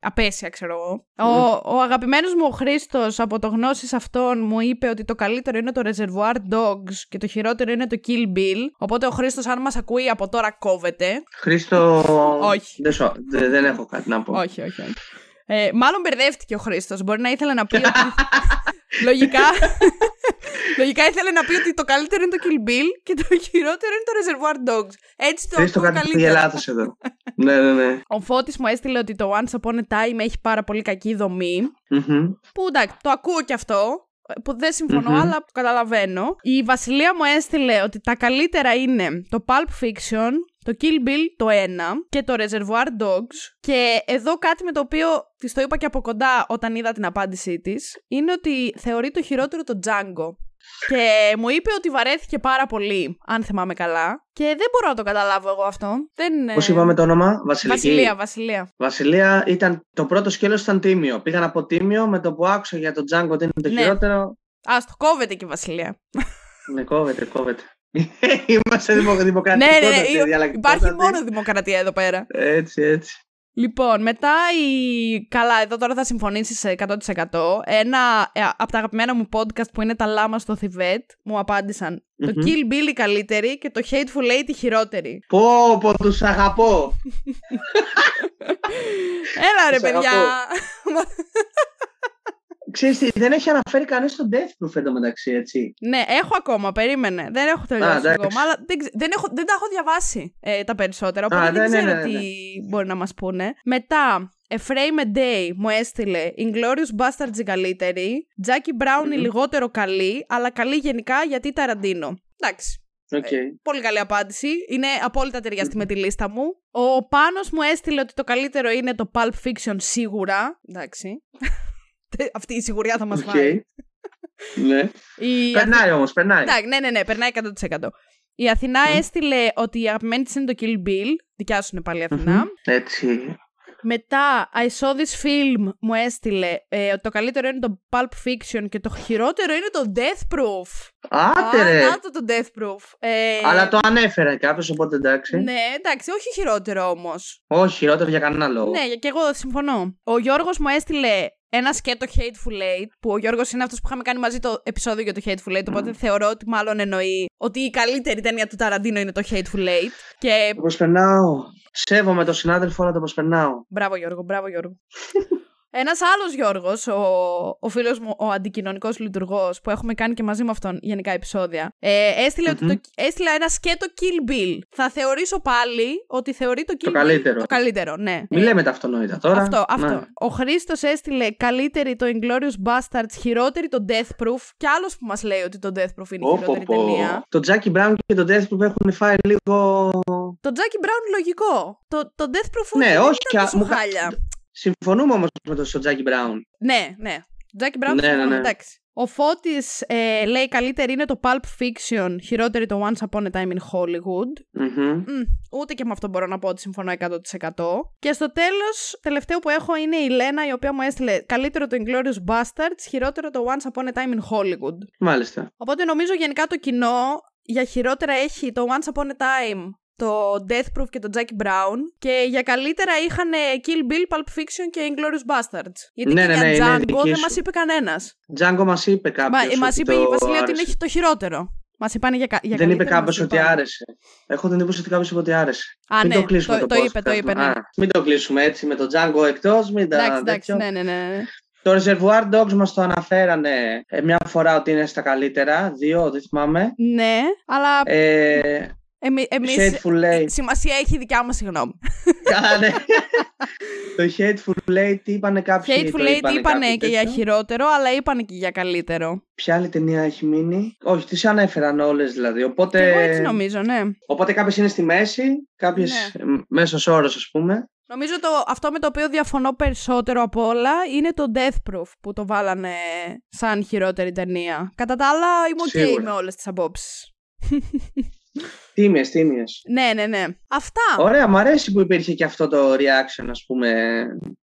απέσια, ξέρω εγώ. Ο, ο αγαπημένος μου ο Χρήστος από το γνώσεις αυτόν μου είπε ότι το καλύτερο είναι το Reservoir Dogs και το χειρότερο είναι το Kill Bill. Οπότε ο Χρήστος αν μας ακούει από τώρα κόβεται. Χρήστο. Όχι. Δεν, σου- δε- δεν έχω κάτι να πω. Όχι, όχι, όχι. Ε, μάλλον μπερδεύτηκε ο Χρήστος. Μπορεί να ήθελε να πει ότι. λογικά. Λογικά ήθελε να πει ότι το καλύτερο είναι το Kill Bill και το χειρότερο είναι το Reservoir Dogs. Έτσι το Χρήστο ακούω κάτι πήγε καλύτερα. λάθος εδώ. ναι, ναι, ναι. Ο Φώτης μου έστειλε ότι το Once Upon a Time έχει πάρα πολύ κακή δομή. Μμμ. Που εντάξει, το ακούω κι αυτό. Που δεν συμφωνώ, Μμμ. αλλά το καταλαβαίνω. Η Βασιλεία μου έστειλε ότι τα καλύτερα είναι το Pulp Fiction, το Kill Bill το 1 και το Reservoir Dogs. Και εδώ κάτι με το οποίο της το είπα και από κοντά όταν είδα την απάντησή της, είναι ότι θεωρεί το χειρότερο το Django. Και μου είπε ότι βαρέθηκε πάρα πολύ, αν θυμάμαι καλά. Και δεν μπορώ να το καταλάβω εγώ αυτό. Δεν, ε, Πώς είπαμε το όνομα, Βασιλική. Βασιλεία, Βασιλεία. Βασιλεία ήταν το πρώτο σκέλος ήταν τίμιο. Πήγαν από τίμιο με το που άκουσα για τον Django ότι είναι το Ναι. χειρότερο. Α, το κόβεται και η Βασιλεία. Ναι, κόβεται, κόβεται. Είμαστε δημο, ναι, δημοκρατικότατοι, ναι, ναι. Υπάρχει διαλλακτικότατοι. μόνο δημοκρατία εδώ πέρα. Έτσι, έτσι. Λοιπόν, μετά η. Καλά, εδώ τώρα θα συμφωνήσεις 100%. Ένα ε, από τα αγαπημένα μου podcast που είναι τα λάμα στο Θιβέτ μου απάντησαν το Μμμ. Kill Bill η καλύτερη και το Hateful Eight η χειρότερη. Πω, πω, τους αγαπώ. Έλα ρε Τους παιδιά! Ξέρεις τι, δεν έχει αναφέρει κανείς τον Death Proof εντωμεταξύ, έτσι. ναι, έχω ακόμα, περίμενε. Δεν έχω τελειώσει εντάξει. ακόμα, αλλά δεν, ξε- δεν, έχω, δεν τα έχω διαβάσει ε, τα περισσότερα, οπότε Α, δεν ναι, ναι, ξέρω ναι, ναι. τι μπορεί να μας πούνε. Μετά, A Frame a Day μου έστειλε Inglourious Bastards η καλύτερη, Jackie Brown η Μμμ. λιγότερο καλή, αλλά καλή γενικά γιατί Ταραντίνο. Εντάξει, Οκ. Ε, πολύ καλή απάντηση. Είναι απόλυτα ταιριαστή με τη λίστα μου. Ο Πάνος μου έστειλε ότι το καλύτερο είναι το Pulp Fiction σίγουρα. Εντάξει. Αυτή η σιγουριά θα μας Οκ. φάει. Ναι. Η... Περνάει όμως, περνάει. Εντάξει, ναι, ναι, ναι, περνάει 100%. Η Αθηνά Μμ. έστειλε ότι η αγαπημένη της είναι το Kill Bill. Δικιά σου είναι πάλι η Αθηνά. Μμμ. Έτσι. Μετά, I saw this film μου έστειλε ε, ότι το καλύτερο είναι το Pulp Fiction και το χειρότερο είναι το Death Proof. Άτε Α, ρε. να το το Death Proof. Ε, Αλλά το ανέφερε κάποιος, οπότε εντάξει. Ναι, εντάξει, όχι χειρότερο όμως. Όχι, χειρότερο για κανένα λόγο. Ναι, και εγώ συμφωνώ. Ο Γιώργος μου έστειλε ένα σκέτο Hateful Eight, που ο Γιώργος είναι αυτός που είχαμε κάνει μαζί το επεισόδιο για το Hateful Eight, οπότε θεωρώ ότι μάλλον εννοεί ότι η καλύτερη ταινία του Ταραντίνο είναι το Hateful Eight. Και... Το προσπερνάω. Σέβομαι τον συνάδελφο, αλλά το προσπερνάω. Μπράβο Γιώργο, μπράβο Γιώργο. Ένας άλλος Γιώργος, ο, ο φίλος μου, ο αντικοινωνικός λειτουργός, που έχουμε κάνει και μαζί με αυτόν γενικά επεισόδια, ε, έστειλε, ότι το, έστειλε ένα σκέτο Kill Bill. Θα θεωρήσω πάλι ότι θεωρεί το Kill το καλύτερο. Το καλύτερο, ναι. Μην λέμε τα αυτονόητα τώρα. Αυτό, αυτό. Ναι. Ο Χρήστος έστειλε καλύτερη το Inglorious Bastards, χειρότερη το Death Proof. Και άλλος που μας λέει ότι το Death Proof είναι η χειρότερη πω, πω. ταινία. Το Jackie Brown και το Death Proof έχουν φάει λίγο. Το Jackie Brown λογικό. Το, το Death Proof ναι, όχι, ήταν τόσο χάλια. Συμφωνούμε όμως με τον Τζάκι Μπράουν. Ναι, ναι. Τζάκι Μπράουν, ναι, ναι, ναι. εντάξει. Ο Φώτης ε, λέει καλύτερη είναι το Pulp Fiction, χειρότερη το Once Upon a Time in Hollywood. Mm-hmm. Mm, ούτε και με αυτό μπορώ να πω ότι συμφωνώ 100%. Και στο τέλος, τελευταίο που έχω είναι η Λένα, η οποία μου έστειλε καλύτερο το Inglourious Bastards, χειρότερο το Once Upon a Time in Hollywood. Μάλιστα. Οπότε νομίζω γενικά το κοινό για χειρότερα έχει το Once Upon a Time το Death Proof και το Jackie Brown και για καλύτερα είχαν Kill Bill, Pulp Fiction και Inglourious Bastards. Γιατί ναι, και ναι, για ναι, Django ναι, δεν μας είπε κανένας. Django μας είπε κάποιος Μα, μας είπε το η Βασιλεία άρεσε. ότι είναι το χειρότερο. Μας είπαν για, για Δεν είπε κάποιος κάποιο ότι άρεσε. Έχω την εντύπωση ότι κάποιος είπε ότι άρεσε. Α, μην ναι, το κλείσουμε το, το, το είπε, το είπε, ναι. Α, μην το κλείσουμε έτσι με τον Django εκτός. Εντάξει, εντάξει, ναι, ναι, ναι. Το Reservoir Dogs μας το αναφέρανε ε, μια φορά ότι είναι στα καλύτερα, δύο, δεν θυμάμαι. Ναι, αλλά Ε, εμείς, εμείς, Hateful Eight. σημασία έχει η δικιά μας η γνώμη. Κάνε. το Hateful Eight τι είπανε κάποιοι. Hateful το Eight είπανε είπανε κάποιοι και για τέτοιο. χειρότερο, αλλά είπανε και για καλύτερο. Ποια άλλη ταινία έχει μείνει; Όχι, τις ανέφεραν όλες δηλαδή. Και Οπότε, εγώ έτσι νομίζω, ναι. οπότε κάποιες είναι στη μέση, κάποιες Ναι. ναι. μέσος όρος ας πούμε. Νομίζω το, αυτό με το οποίο διαφωνώ περισσότερο από όλα είναι το Death Proof που το βάλανε σαν χειρότερη ταινία. Κατά τα άλλα είμαι ok Σίγουρα. με όλες τις απόψεις. Τίμιες, τίμιες. Ναι, ναι, ναι. Αυτά. Ωραία, μου αρέσει που υπήρχε και αυτό το reaction ας πούμε.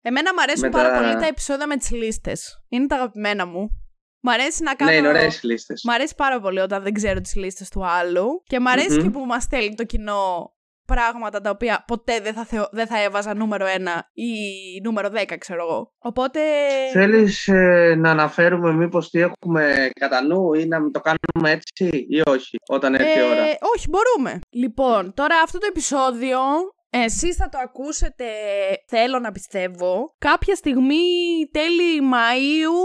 Εμένα μου αρέσουν με πάρα τα- πολύ τα επεισόδια με τις λίστες. Είναι τα αγαπημένα μου. Μ' αρέσει να κάνω... Ναι, είναι ωραίες οι λίστες. Μ' αρέσει πάρα πολύ όταν δεν ξέρω τις λίστες του άλλου και μ' αρεσει Μμμ. και που μας στέλνει το κοινό πράγματα τα οποία ποτέ δεν θα, θεω... δεν θα έβαζα νούμερο 1 ή νούμερο 10, ξέρω εγώ. Οπότε. Θέλεις ε, να αναφέρουμε μήπως τι έχουμε κατά νου ή να το κάνουμε έτσι ή όχι όταν έρθει η ώρα; Ε, όχι, μπορούμε. Λοιπόν, τώρα αυτό το επεισόδιο εσείς θα το ακούσετε, θέλω να πιστεύω, κάποια στιγμή τέλη Μαΐου,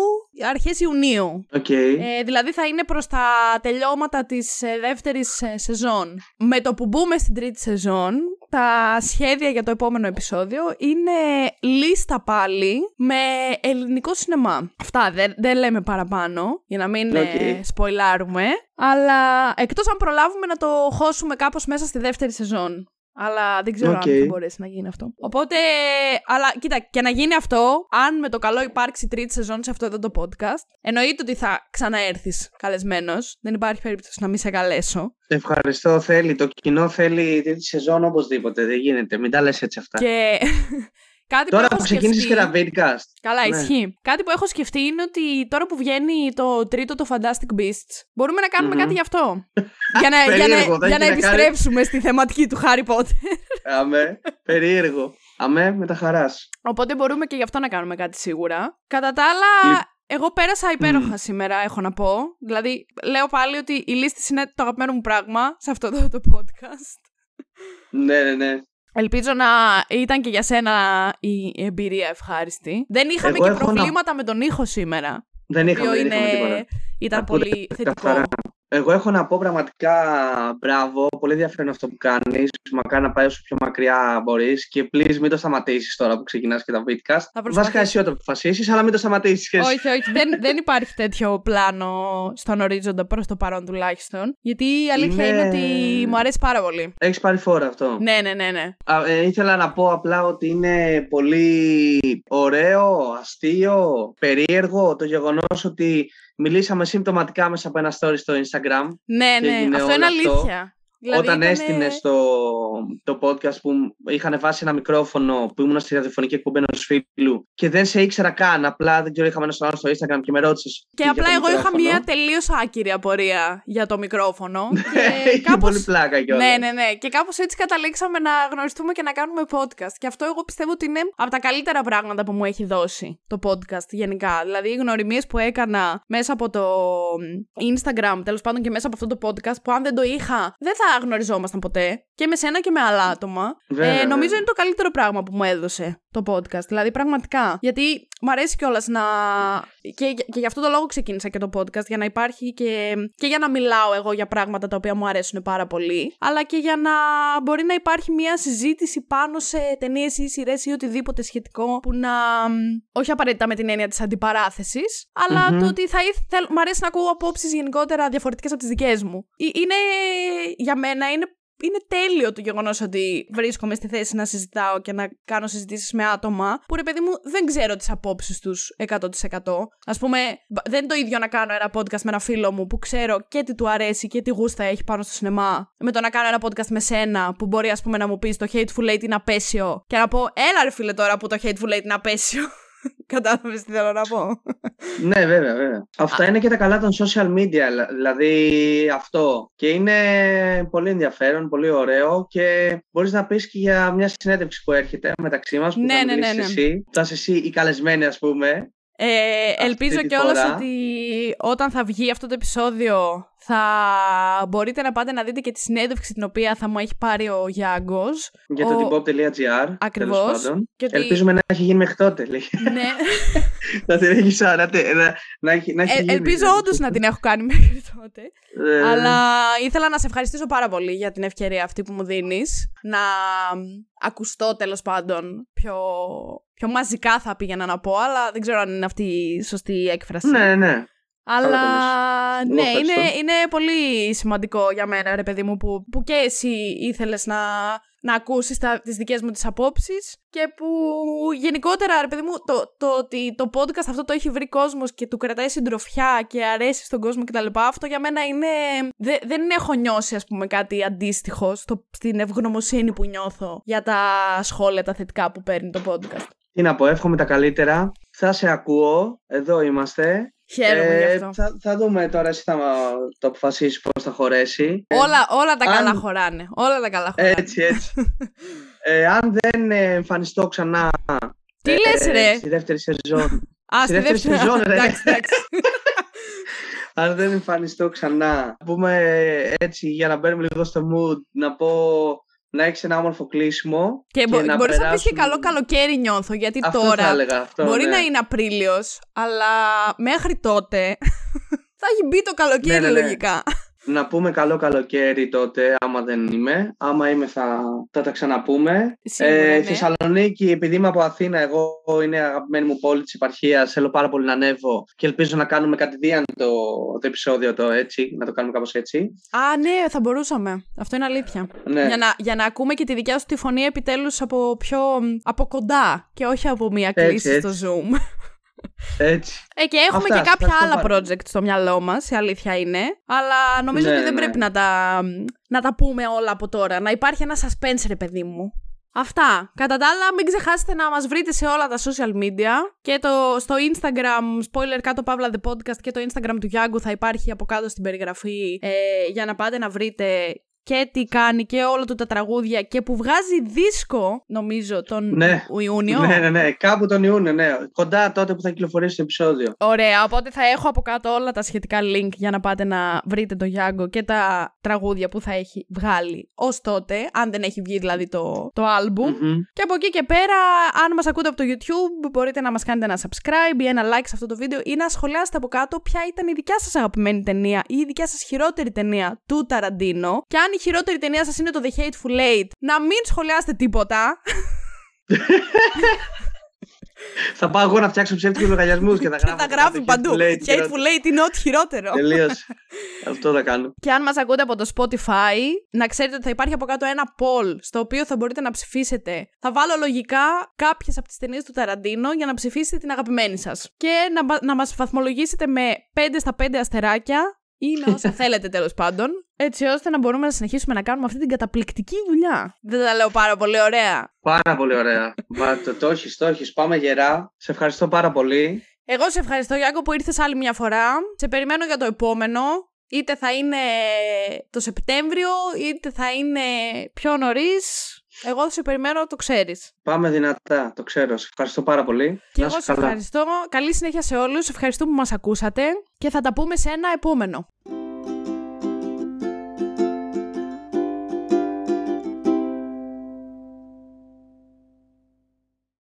αρχές Ιουνίου. Οκ. Ε, δηλαδή θα είναι προς τα τελειώματα της ε, δεύτερης ε, σεζόν. Με το που μπούμε στην τρίτη σεζόν, τα σχέδια για το επόμενο επεισόδιο είναι λίστα πάλι με ελληνικό σινεμά. Αυτά δεν, δεν λέμε παραπάνω, για να μην Οκ. ε, σποιλάρουμε. Αλλά εκτός αν προλάβουμε να το χώσουμε κάπως μέσα στη δεύτερη σεζόν. Αλλά δεν ξέρω Οκ. αν θα μπορέσει να γίνει αυτό. Οπότε, αλλά κοίτα, και να γίνει αυτό, αν με το καλό υπάρξει τρίτη σεζόν σε αυτό εδώ το podcast, εννοείται ότι θα ξαναέρθεις καλεσμένος. Δεν υπάρχει περίπτωση να μην σε καλέσω. Ευχαριστώ, θέλει. Το κοινό θέλει τρίτη σεζόν οπωσδήποτε. Δεν γίνεται. Μην τα λες έτσι αυτά. Και κάτι Τώρα που που έχω ξεκίνησες σκεφτεί... και τα vidcast. Καλά, Ναι. ισχύει. Κάτι που έχω σκεφτεί είναι ότι τώρα που βγαίνει το τρίτο το Fantastic Beasts, μπορούμε να κάνουμε Μμμ. κάτι γι' αυτό. για να, για Περίεργο, να, θα για έχει να να κάνει- επιστρέψουμε στη θεματική του Harry Potter. Αμέ, περίεργο. Αμέ, με τα χαράς. Οπότε μπορούμε και γι' αυτό να κάνουμε κάτι σίγουρα. Κατά τα άλλα, Λι- εγώ πέρασα υπέροχα Μμμ. σήμερα, έχω να πω. Δηλαδή, λέω πάλι ότι η λίστη είναι το αγαπημένο μου πράγμα σε αυτό εδώ το podcast. Ναι, ναι, ναι. Ελπίζω να ήταν και για σένα η εμπειρία ευχάριστη. Δεν είχαμε Εγώ και έχω να- προβλήματα με τον ήχο σήμερα. Δεν Το είχαμε, οποίο δεν είχαμε είναι... τίποτα. ήταν Ακούτε πολύ θετικό. καθαρά. Εγώ έχω να πω πραγματικά μπράβο, πολύ ενδιαφέρον αυτό που κάνεις. Μακάρι να πάει όσο πιο μακριά μπορείς και please μην το σταματήσεις τώρα που ξεκινάς και τα vidcast. προσπαθήσω. Βασικά εσύ όταν αποφασίσεις, αλλά μην το σταματήσεις και εσύ. όχι, όχι, δεν, δεν υπάρχει τέτοιο πλάνο στον ορίζοντα προς το παρόν τουλάχιστον. Γιατί η αλήθεια είναι, Είναι- ότι μου αρέσει πάρα πολύ. Έχεις πάρει φόρα αυτό. Ναι, ναι, ναι, ναι. Α, ε, ήθελα να πω απλά ότι είναι πολύ ωραίο, αστείο, περίεργο το γεγονός ότι μιλήσαμε συμπτωματικά μέσα από ένα story στο Instagram. Ναι, Και ναι, έγινε αυτό όλο είναι αυτό. αλήθεια. Δηλαδή Όταν ήτανε- έστεινε το, το podcast που είχαν βάσει ένα μικρόφωνο που ήμουν στη ραδιοφωνική εκπομπή ενός φίλου και δεν σε ήξερα καν. Απλά δεν ξέρω, είχαμε ένα στο Instagram και με ρώτησες. Και απλά εγώ είχα μία τελείως άκυρη απορία για το μικρόφωνο. και Είχε κάπως... πολύ πλάκα κιόλας. Ναι, ναι, ναι. Και κάπως έτσι καταλήξαμε να γνωριστούμε και να κάνουμε podcast. Και αυτό εγώ πιστεύω ότι είναι από τα καλύτερα πράγματα που μου έχει δώσει το podcast γενικά. Δηλαδή οι γνωριμίες που έκανα μέσα από το Instagram, τέλος πάντων και μέσα από αυτό το podcast, που αν δεν το είχα, δεν θα γνωριζόμασταν ποτέ. Και με σένα και με άλλα άτομα. Βέβαια, ε, νομίζω βέβαια. είναι το καλύτερο πράγμα που μου έδωσε το podcast. Δηλαδή, πραγματικά. Γιατί μου αρέσει κιόλας να. Και, και γι' αυτό το λόγο ξεκίνησα και το podcast. Για να υπάρχει και. και για να μιλάω εγώ για πράγματα τα οποία μου αρέσουν πάρα πολύ. Αλλά και για να μπορεί να υπάρχει μια συζήτηση πάνω σε ταινίες ή σειρές ή οτιδήποτε σχετικό που να. Όχι απαραίτητα με την έννοια της αντιπαράθεσης, αλλά Μμμ. το ότι θα ήθελα. Μ' αρέσει να ακούω απόψεις γενικότερα διαφορετικές από τις δικές μου. Ε, Είναι. Για μένα είναι είναι τέλειο το γεγονός ότι βρίσκομαι στη θέση να συζητάω και να κάνω συζητήσεις με άτομα που ρε παιδί μου δεν ξέρω τις απόψεις τους 100%. Α πούμε, μπ- δεν είναι το ίδιο να κάνω ένα podcast με ένα φίλο μου που ξέρω και τι του αρέσει και τι γούστα έχει πάνω στο σινεμά, με το να κάνω ένα podcast με σένα που μπορεί ας πούμε να μου πεις το Hateful Eight είναι απέσιο και να πω, έλα ρε φίλε τώρα που το Hateful Eight είναι απέσιο. Κατάλαβες τι θέλω να πω. Ναι, βέβαια, βέβαια. Αυτά είναι και τα καλά των social media, λα- δηλαδή αυτό. Και είναι πολύ ενδιαφέρον, πολύ ωραίο και μπορείς να πεις και για μια συνέντευξη που έρχεται μεταξύ μας, που Ναι, θα ναι, ναι, μιλήσεις ναι. εσύ. Θα είσαι εσύ η καλεσμένη, ας πούμε. Ε, ελπίζω τη κιόλας φορά. ότι όταν θα βγει αυτό το επεισόδιο θα μπορείτε να πάτε να δείτε και τη συνέντευξη την οποία θα μου έχει πάρει ο Γιάνγκος. Για Ο- το tibop.gr. Ακριβώς. τέλος πάντων. Και ότι- Ελπίζουμε να έχει γίνει μέχρι τότε. λέει. ναι. να την έχει σαν, να, τε- να, να έχει, να έχει Ε, γίνει. ελπίζω όντως να την έχω κάνει μέχρι τότε. Ε, Αλλά ήθελα να σε ευχαριστήσω πάρα πολύ για την ευκαιρία αυτή που μου δίνεις να ακουστώ τέλος πάντων πιο, πιο μαζικά θα πήγαινα να πω, αλλά δεν ξέρω αν είναι αυτή η σωστή έκφραση. Ναι, ναι. Αλλά Καλά ναι, Εγώ είναι, ευχαριστώ. είναι πολύ σημαντικό για μένα, ρε παιδί μου, που, που και εσύ ήθελες να, να ακούσεις τα, τις δικές μου τις απόψεις και που γενικότερα, ρε παιδί μου, το, το ότι το podcast αυτό το έχει βρει κόσμος και του κρατάει συντροφιά και αρέσει στον κόσμο κτλ. Αυτό για μένα είναι... δε- δεν έχω νιώσει, ας πούμε, κάτι αντίστοιχο στο, στην ευγνωμοσύνη που νιώθω για τα σχόλια, τα θετικά που παίρνει το podcast. Τι να πω, εύχομαι τα καλύτερα. Θα σε ακούω. Εδώ είμαστε. Χαίρομαι γι' αυτό. Ε, θα, θα δούμε τώρα, εσύ θα το αποφασίσεις πώς θα χωρέσει. Ε, Όλα, όλα τα αν- καλά χωράνε. Όλα τα καλά χωράνε. Έτσι, έτσι. ε, αν δεν ε, εμφανιστώ ξανά Τι ε, λες ρε; στη δεύτερη σεζόν, Α, στη δεύτερη σεζόν, ρε. εντάξει, εντάξει. αν δεν εμφανιστώ ξανά, πούμε έτσι για να μπαίνουμε λίγο στο mood, να πω να έχεις ένα όμορφο κλείσιμο. Και, μπο- να μπορείς να πεις και περάσουμε- καλό καλοκαίρι νιώθω, γιατί Αυτό τώρα θα έλεγα, αυτό, μπορεί ναι. να είναι Απρίλιος, αλλά μέχρι τότε θα έχει μπει το καλοκαίρι Ναι, ναι, ναι. λογικά. Να πούμε καλό καλοκαίρι τότε, άμα δεν είμαι. Άμα είμαι θα, θα τα ξαναπούμε. Σίγουρα, ε, ναι. Θεσσαλονίκη, επειδή είμαι από Αθήνα, εγώ είναι αγαπημένη μου πόλη της επαρχίας, θέλω πάρα πολύ να ανέβω και ελπίζω να κάνουμε κατηδίαν το, το επεισόδιο το έτσι, να το κάνουμε κάπως έτσι. Α, ναι, θα μπορούσαμε. Αυτό είναι αλήθεια. Ναι. Για, να, για να ακούμε και τη δικιά σου τη φωνή επιτέλους από πιο από κοντά και όχι από μία Έτσι, κλίση έτσι. στο Zoom. Έτσι. Ε, και έχουμε Αυτά, και κάποια ευχαριστώ άλλα πάρα project στο μυαλό μας, η αλήθεια είναι. Αλλά νομίζω Ναι, ότι δεν ναι. πρέπει να τα, να τα πούμε όλα από τώρα. Να υπάρχει ένα suspense, ρε παιδί μου. Αυτά. Κατά τα άλλα, μην ξεχάσετε να μας βρείτε σε όλα τα social media και το, στο Instagram, spoiler κάτω παύλα the podcast και το Instagram του Γιάνγκου θα υπάρχει από κάτω στην περιγραφή ε, για να πάτε να βρείτε και τι κάνει και όλα του τα τραγούδια και που βγάζει δίσκο, νομίζω, τον Ναι. Ιούνιο. Ναι, ναι, ναι. Κάπου τον Ιούνιο, ναι. Κοντά τότε που θα κυκλοφορήσει το επεισόδιο. Ωραία, οπότε θα έχω από κάτω όλα τα σχετικά link για να πάτε να βρείτε το Γιάνγκο και τα τραγούδια που θα έχει βγάλει ως τότε, αν δεν έχει βγει δηλαδή το, το album. Μμμ. Και από εκεί και πέρα, αν μας ακούτε από το YouTube, μπορείτε να μας κάνετε ένα subscribe ή ένα like σε αυτό το βίντεο ή να σχολιάσετε από κάτω ποια ήταν η δικιά σας αγαπημένη ταινία ή η δικιά σας χειρότερη ταινία του Ταραντίνο. Και αν η χειρότερη ταινία σας είναι το The Hateful Eight, να μην σχολιάσετε τίποτα. Θα πάω εγώ να φτιάξω ψεύτικους λογαριασμούς και θα και γράφω. θα γράφει παντού. Hateful Eight, Hateful Eight είναι ό,τι χειρότερο. Τελείως. Αυτό θα κάνω. Και αν μας ακούτε από το Spotify, να ξέρετε ότι θα υπάρχει από κάτω ένα poll στο οποίο θα μπορείτε να ψηφίσετε. Θα βάλω λογικά κάποιες από τις ταινίες του Ταραντίνο για να ψηφίσετε την αγαπημένη σας. Και να, μα- να μας βαθμολογήσετε με 5 στα 5 αστεράκια ή με όσα θέλετε τέλος πάντων, έτσι ώστε να μπορούμε να συνεχίσουμε να κάνουμε αυτή την καταπληκτική δουλειά. Δεν τα λέω πάρα πολύ ωραία. Πάρα πολύ ωραία. Μα, το, το έχεις, το έχεις. Πάμε γερά. Σε ευχαριστώ πάρα πολύ. Εγώ σε ευχαριστώ Γιάκο που ήρθες άλλη μια φορά. Σε περιμένω για το επόμενο. Είτε θα είναι το Σεπτέμβριο, είτε θα είναι πιο νωρίς. Εγώ σε περιμένω, το ξέρεις. Πάμε δυνατά, το ξέρω. Σε ευχαριστώ πάρα πολύ. Και Να εγώ είσαι σε καλά. ευχαριστώ. Καλή συνέχεια σε όλους. Ευχαριστώ που μας ακούσατε και θα τα πούμε σε ένα επόμενο.